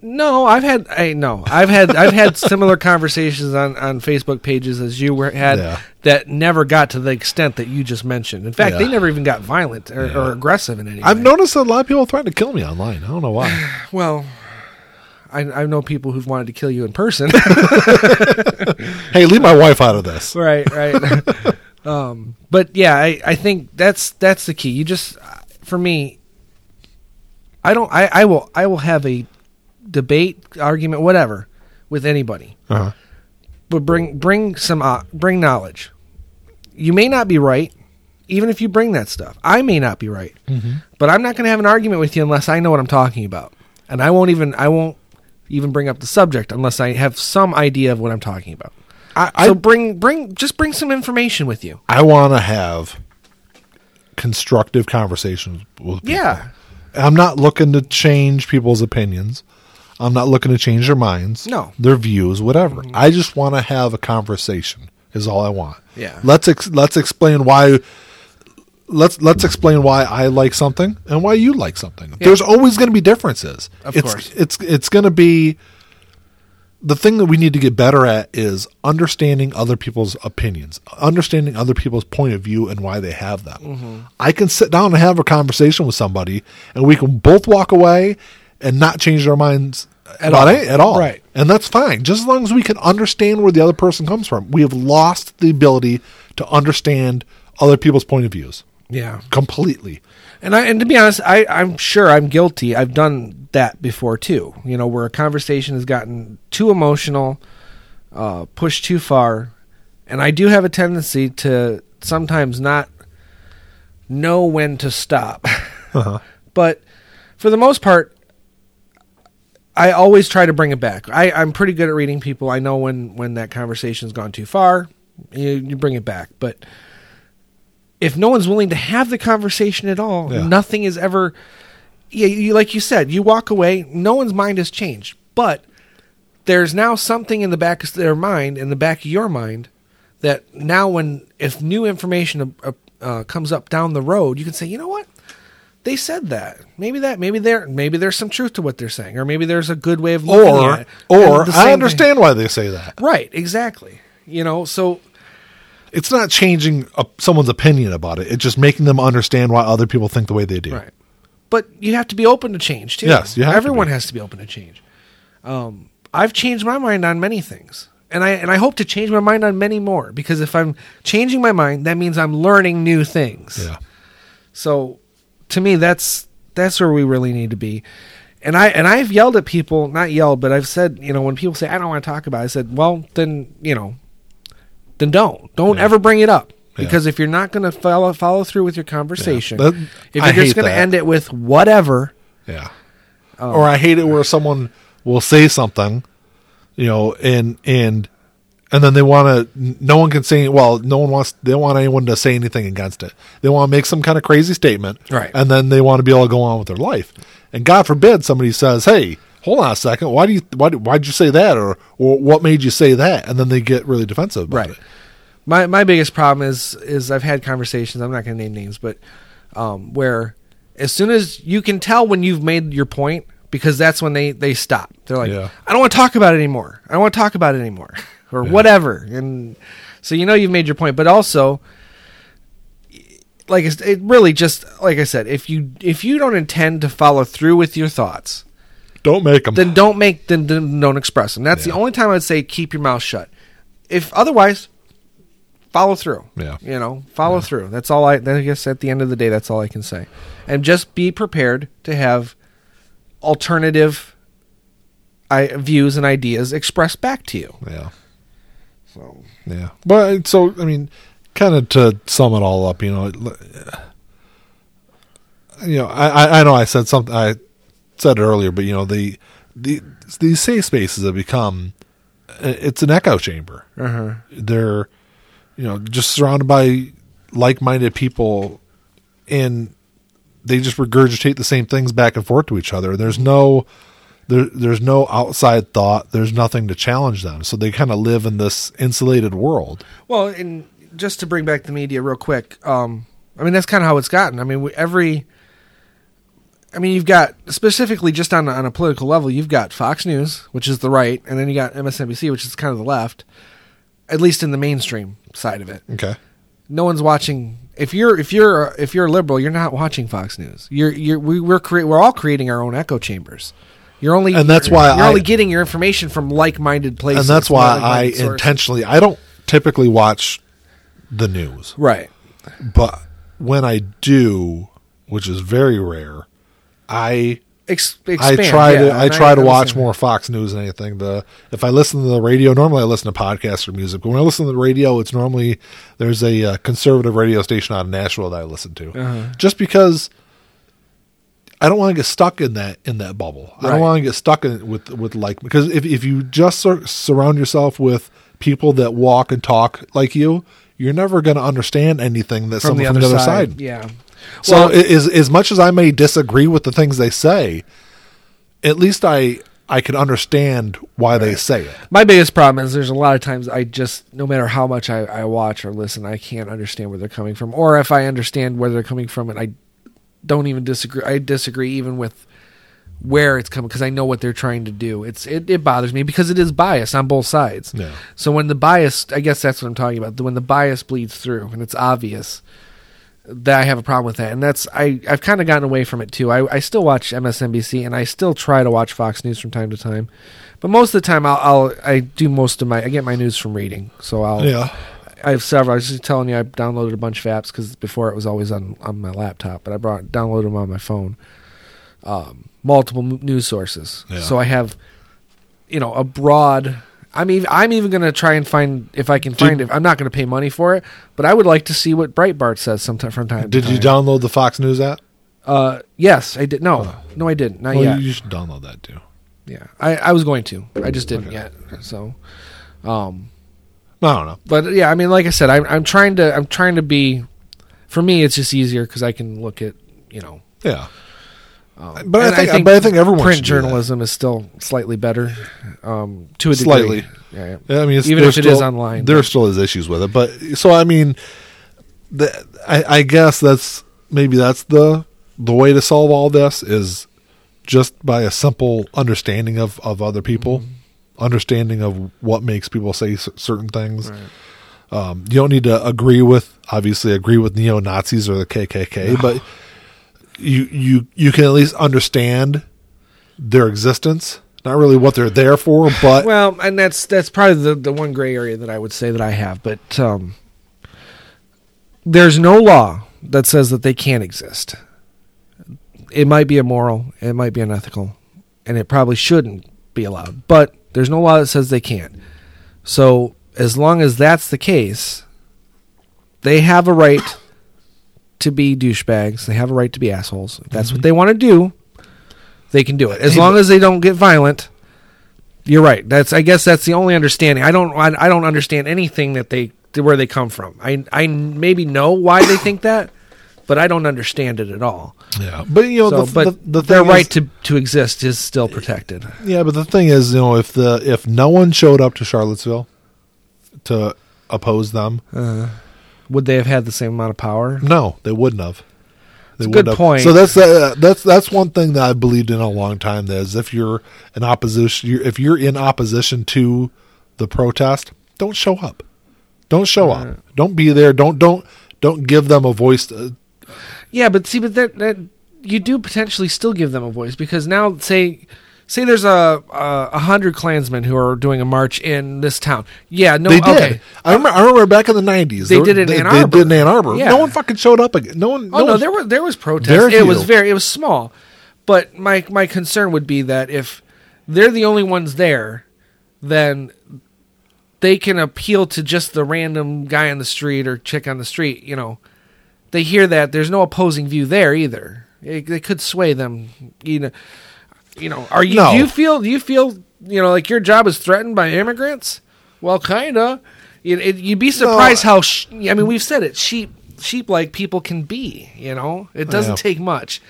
No, I've had I no, I've had I've had similar conversations on on Facebook pages as you were had Yeah. that never got to the extent that you just mentioned. In fact, Yeah. they never even got violent or, Yeah. or aggressive in any. I've noticed a lot of people threaten to kill me online. I don't know why. (sighs) well. I, I know people who've wanted to kill you in person. (laughs) hey, leave my wife out of this. right, right. (laughs) um, but yeah, I, I think that's that's the key. You just, for me, I don't. I, I will I will have a debate, argument, whatever, with anybody. Uh-huh. but bring bring some uh, bring knowledge. You may not be right, even if you bring that stuff. I may not be right, but I'm not going to have an argument with you unless I know what I'm talking about, and I won't even I won't even bring up the subject unless I have some idea of what I'm talking about. I, I, so bring bring just bring some information with you. I want to have constructive conversations with people. Yeah, I'm not looking to change people's opinions. I'm not looking to change their minds, No. their views, whatever. I just want to have a conversation. Is all I want. Yeah. Let's ex- let's explain why. Let's let's explain why I like something and why you like something. There's always going to be differences. Of it's, course. it's it's going to be the thing that we need to get better at is understanding other people's opinions, understanding other people's point of view and why they have them. Mm-hmm. I can sit down and have a conversation with somebody, and we can both walk away and not change our minds At about all. it at all. Right. And that's fine, just as long as we can understand where the other person comes from. We have lost the ability to understand other people's point of views Yeah. completely. And I and to be honest, I, I'm sure I'm guilty. I've done that before too. You know, where a conversation has gotten too emotional, uh, pushed too far, and I do have a tendency to sometimes not know when to stop. Uh-huh. (laughs) but for the most part, I always try to bring it back. I, I'm pretty good at reading people. I know when when that conversation's gone too far, you, you bring it back. But if no one's willing to have the conversation at all, Yeah. nothing is ever. Yeah, you, like you said, you walk away. No one's mind has changed, but there's now something in the back of their mind, in the back of your mind, that now when if new information uh, uh, comes up down the road, you can say, you know what, they said that. Maybe that. Maybe there. Maybe there's some truth to what they're saying, or maybe there's a good way of looking Or at it. or I understand why they say that. Right. Exactly. You know. So It's not changing uh, someone's opinion about it. It's just making them understand why other people think the way they do. Right. But you have to be open to change too. Yes, you have to Everyone be. has to be open to change. Um, I've changed my mind on many things, and I and I hope to change my mind on many more. Because if I'm changing my mind, that means I'm learning new things. Yeah. So, to me, that's that's where we really need to be. And I and I've yelled at people, not yelled, but I've said, you know, when people say I don't want to talk about, it, I said, well, then you know, then don't don't Yeah. ever bring it up Yeah. because if you're not going to follow follow through with your conversation, That- if you're just going to end it with whatever, Yeah. Oh. or I hate it where (laughs) someone will say something, you know, and and and then they want to. No one can say. Well, no one wants. They don't want anyone to say anything against it. They want to make some kind of crazy statement, Right. And then they want to be able to go on with their life. And God forbid somebody says, "Hey, hold on a second. Why do you? Why why'd you say that? Or or what made you say that?" And then they get really defensive about Right. it. My my biggest problem is is I've had conversations. I'm not going to name names, but um, where as soon as you can tell when you've made your point, because that's when they they stop. They're like, Yeah. I don't want to talk about it anymore. I don't want to talk about it anymore, (laughs) or whatever. And so you know you've made your point, but also. Like it really just like I said, if you if you don't intend to follow through with your thoughts, Don't make them. then don't make then, then don't express them. That's Yeah. the only time I'd say keep your mouth shut. If otherwise, follow through. Yeah. you know, follow through. That's all I. I guess at the end of the day, that's all I can say. And just be prepared to have alternative I, views and ideas expressed back to you. yeah. So Yeah, but so I mean, kind of to sum it all up, you know, you know, I I- know I said something I said it earlier, but you know the the these safe spaces have become it's an echo chamber. uh-huh. They're you know just surrounded by like minded people, and they just regurgitate the same things back and forth to each other. There's no there, there's no outside thought. There's nothing to challenge them. So they kind of live in this insulated world. Well, and just to bring back the media real quick, um, I mean that's kind of how it's gotten. I mean, we, every, I mean, you've got specifically just on on a political level, you've got Fox News, which is the right, and then you got MSNBC, which is kind of the left, at least in the mainstream side of it. Okay. No one's watching. If you're if you're if you're a liberal, you're not watching Fox News. You're you're we, we're crea- we're all creating our own echo chambers. You're only And that's why you're I- only getting your information from like-minded places. and that's why I sources. intentionally I don't typically watch the news, right. but when I do, which is very rare, I Ex- I try yeah, to I try to watch more Fox News than anything. The if I listen to the radio, normally I listen to podcasts or music. But when I listen to the radio, it's normally there's a uh, conservative radio station out of Nashville that I listen to, Uh-huh. just because I don't want to get stuck in that in that bubble. I don't want to get stuck in it with with like because if if you just sur- surround yourself with people that walk and talk like you, you're never going to understand anything that someone from the other side. Yeah. So Well- as as much as I may disagree with the things they say, at least I I can understand why they say it. My biggest problem is there's a lot of times I just, no matter how much I, I watch or listen, I can't understand where they're coming from. Or if I understand where they're coming from, and I don't even disagree. I disagree even with where it's coming because I know what they're trying to do. It's it, it bothers me because it is bias on both sides. Yeah. So when the bias, I guess that's what I'm talking about. When the bias bleeds through and it's obvious, that I have a problem with that, and that's I I've kind of gotten away from it too. I, I still watch MSNBC and I still try to watch Fox News from time to time, but most of the time I'll, I'll I do most of my I get my news from reading. So I'll Yeah. I have several. I was just telling you I downloaded a bunch of apps because before it was always on, on my laptop, but I brought downloaded them on my phone. Um, multiple m- news sources, Yeah. so I have, you know, a broad. I'm even I'm even going to try and find if I can find it. I'm not going to pay money for it, but I would like to see what Breitbart says sometime from time. to Did you download the Fox News app? Uh, yes, I did. No, no, I didn't. Not Well, yet. you should download that too. yeah, I, I was going to. I just didn't yet. So, um, I don't know. but yeah, I mean, like I said, I'm I'm trying to I'm trying to be. For me, it's just easier because I can look at you know. Yeah, Um, But I and think- but I think everyone print should do that. journalism is still slightly better, um, to a degree. Slightly. Yeah, yeah. Yeah, I mean, it's, Even if it is online, there but- still is issues with it. But so I mean, the, I, I guess that's maybe that's the the way to solve all this is just by a simple understanding of of other people, Mm-hmm. Understanding of what makes people say cer- certain things. Um, you don't need to agree with obviously agree with neo Nazis or the KKK, but you you you can at least understand their existence. Not really what they're there for, but (laughs) Well, and that's that's probably the the one gray area that I would say that I have, but um, there's no law that says that they can't exist. It might be immoral, it might be unethical, and it probably shouldn't be allowed. But there's no law that says they can't. So as long as that's the case, they have a right to be douchebags. They have a right to be assholes. If that's what mm-hmm. they want to do, they can do it. As Hey, long as they don't get violent. You're right. That's I guess that's the only understanding. I don't I, I don't understand anything that they where they come from. I I maybe know why they think that, but I don't understand it at all. yeah. But you know, So, the, but the, the their thing right to to exist is still protected. Yeah, but the thing is, you know, if the if no one showed up to Charlottesville to oppose them, uh, Would they have had the same amount of power? no, they wouldn't have. They a wouldn't good have. point. So that's uh, that's that's one thing that I've believed in a long time. That is, if you're in opposition, you're, if you're in opposition to the protest, don't show up. Don't show uh, up. Don't be there. Don't don't don't give them a voice. To, Yeah, but see, but that that you do potentially still give them a voice because now say say there's a a, a hundred Klansmen who are doing a march in this town. Yeah, no, they did. okay. I remember. I remember back in the nineties. They did it in they, Ann They Arbor. did in Ann Arbor. Yeah. No one fucking showed up again. No one. Oh no, one- there were there was protest. It was very it was small, but my my concern would be that if they're the only ones there, then they can appeal to just the random guy on the street or chick on the street. You know, they hear that there's no opposing view there either. It, they could sway them. You know, you know. Are you? No. Do you feel? Do you feel? You know, like your job is threatened by immigrants? Well, kinda. It, you'd be surprised how. Sh- I mean, we've said it. Sheep, sheep like people can be. You know, it doesn't Yeah. take much.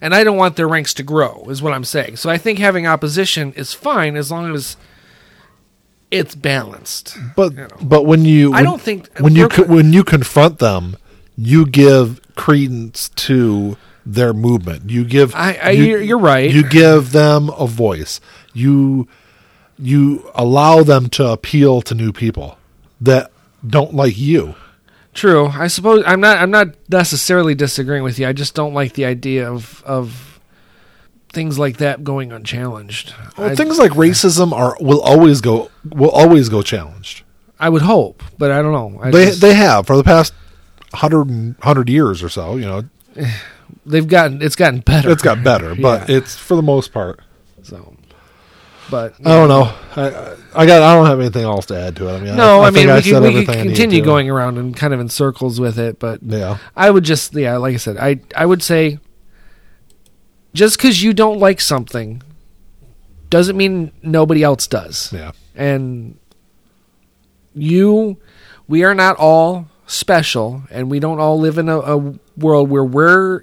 And I don't want their ranks to grow, is what I'm saying. So I think having opposition is fine as long as it's balanced. But you know. but when you I don't think- when you when you confront them, you give credence to their movement. You give I- I- you, you're- you're right. You give them a voice. You you allow them to appeal to new people that don't like you. True. I suppose I'm not. I'm not necessarily disagreeing with you. I just don't like the idea of of things like that going unchallenged. Well, I, things like racism are will always go will always go challenged. I would hope, but I don't know. I They just- they have for the past 100, 100 years or so. You know, they've gotten. It's gotten better. it's got better, (laughs) but Yeah. it's for the most part. so. But I don't know. I, I got. I don't have anything else to add to it. I mean, No, I, think mean we said could, we could I continue going around and kind of in circles with it, but Yeah, I would just yeah, like I said, I I would say just because you don't like something doesn't mean nobody else does. yeah, And you, we are not all special, and we don't all live in a, a world where we're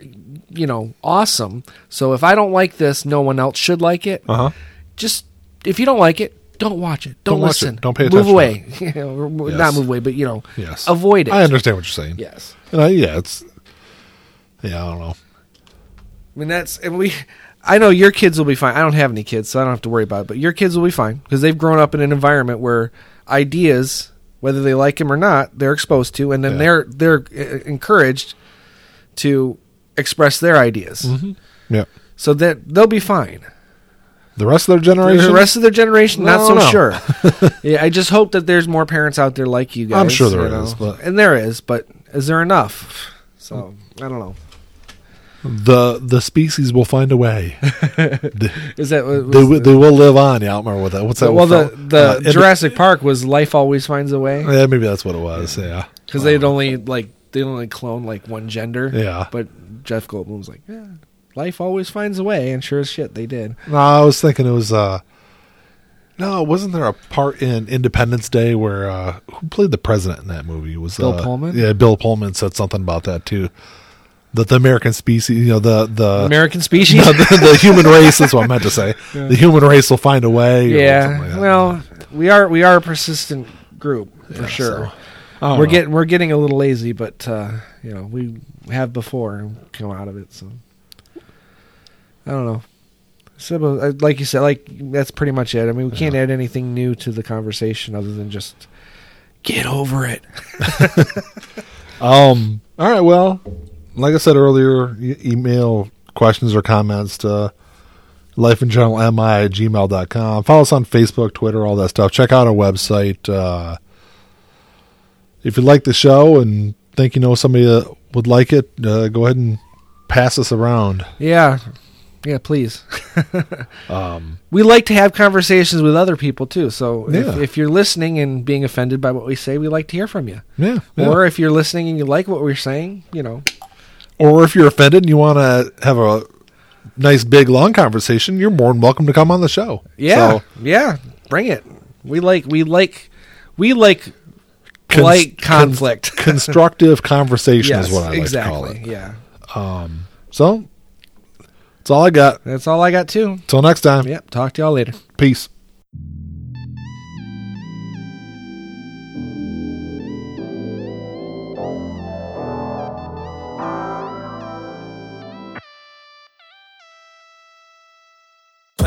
you know awesome. So if I don't like this, no one else should like it. uh huh. Just if you don't like it. Don't watch it. Don't, Don't listen. it. Don't pay attention. Move away. (laughs) You know, Yes. Not move away, but you know, Yes, avoid it. I understand what you're saying. Yes. And I, yeah, it's. Yeah, I don't know. I mean that's and we I know your kids will be fine. I don't have any kids, so I don't have to worry about it. But your kids will be fine because they've grown up in an environment where ideas, whether they like them or not, they're exposed to, and then Yeah. they're they're uh, encouraged to express their ideas. Yeah, So that they'll be fine. The rest of their generation. The rest of their generation, not so don't sure. (laughs) yeah, I just hope that there's more parents out there like you guys. I'm sure there is, but- and there is, but is there enough? So I don't know. The the species will find a way. (laughs) Is that was, they, will- they will live on. Yeah, I don't remember what that. What's that? well the the Uh, Jurassic Park was life always finds a way Yeah, maybe that's what it was. Yeah. because they'd only like they only clone like one gender. Yeah. but Jeff Goldblum's like, yeah, life always finds a way, and sure as shit they did. No, I was thinking it was. uh No, wasn't there a part in Independence Day where uh who played the president in that movie? It was Bill uh, Pullman? Yeah, Bill Pullman said something about that too. That the American species, you know, the the American species. no, (laughs) the, the human race. That's what I meant to say. The human race will find a way. yeah. like well, we are we are a persistent group for Yeah, sure. so, we're know. getting we're getting a little lazy, but uh, you know we have before and come out of it. So I don't know. So, uh, like you said, like that's pretty much it. I mean, we can't Yeah. add anything new to the conversation other than just get over it. (laughs) Um. (laughs) All right. Well, like I said earlier, e- email questions or comments to lifeingeneralmi at gmail.com. Follow us on Facebook, Twitter, all that stuff. Check out our website. Uh, if you like the show and think you know somebody that would like it, uh, go ahead and pass us around. Yeah, yeah, please. (laughs) Um, we like to have conversations with other people too. So if, if you're listening and being offended by what we say, we like to hear from you. yeah. yeah. Or if you're listening and you like what we're saying, you know, or if you're offended and you want to have a nice, big, long conversation, you're more than welcome to come on the show. Yeah, So, yeah, bring it. We like we like we like cons- polite cons- conflict. (laughs) constructive conversation yes, is what I like exactly. to call it. Yeah, Um, so that's all I got. that's all I got too. Till next time. Yep. Talk to y'all later. Peace.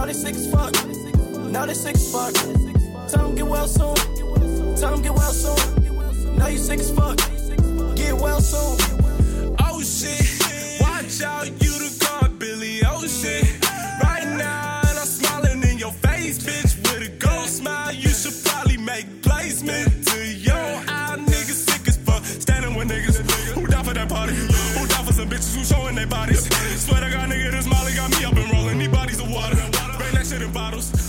Know they sick as fuck. Know they sick as fuck. Tell them get well soon. Tell them get well soon. Know you sick as fuck. Get well soon. Oh shit, watch out, you the god, Billy oh, Ocean. Right shit in bottles.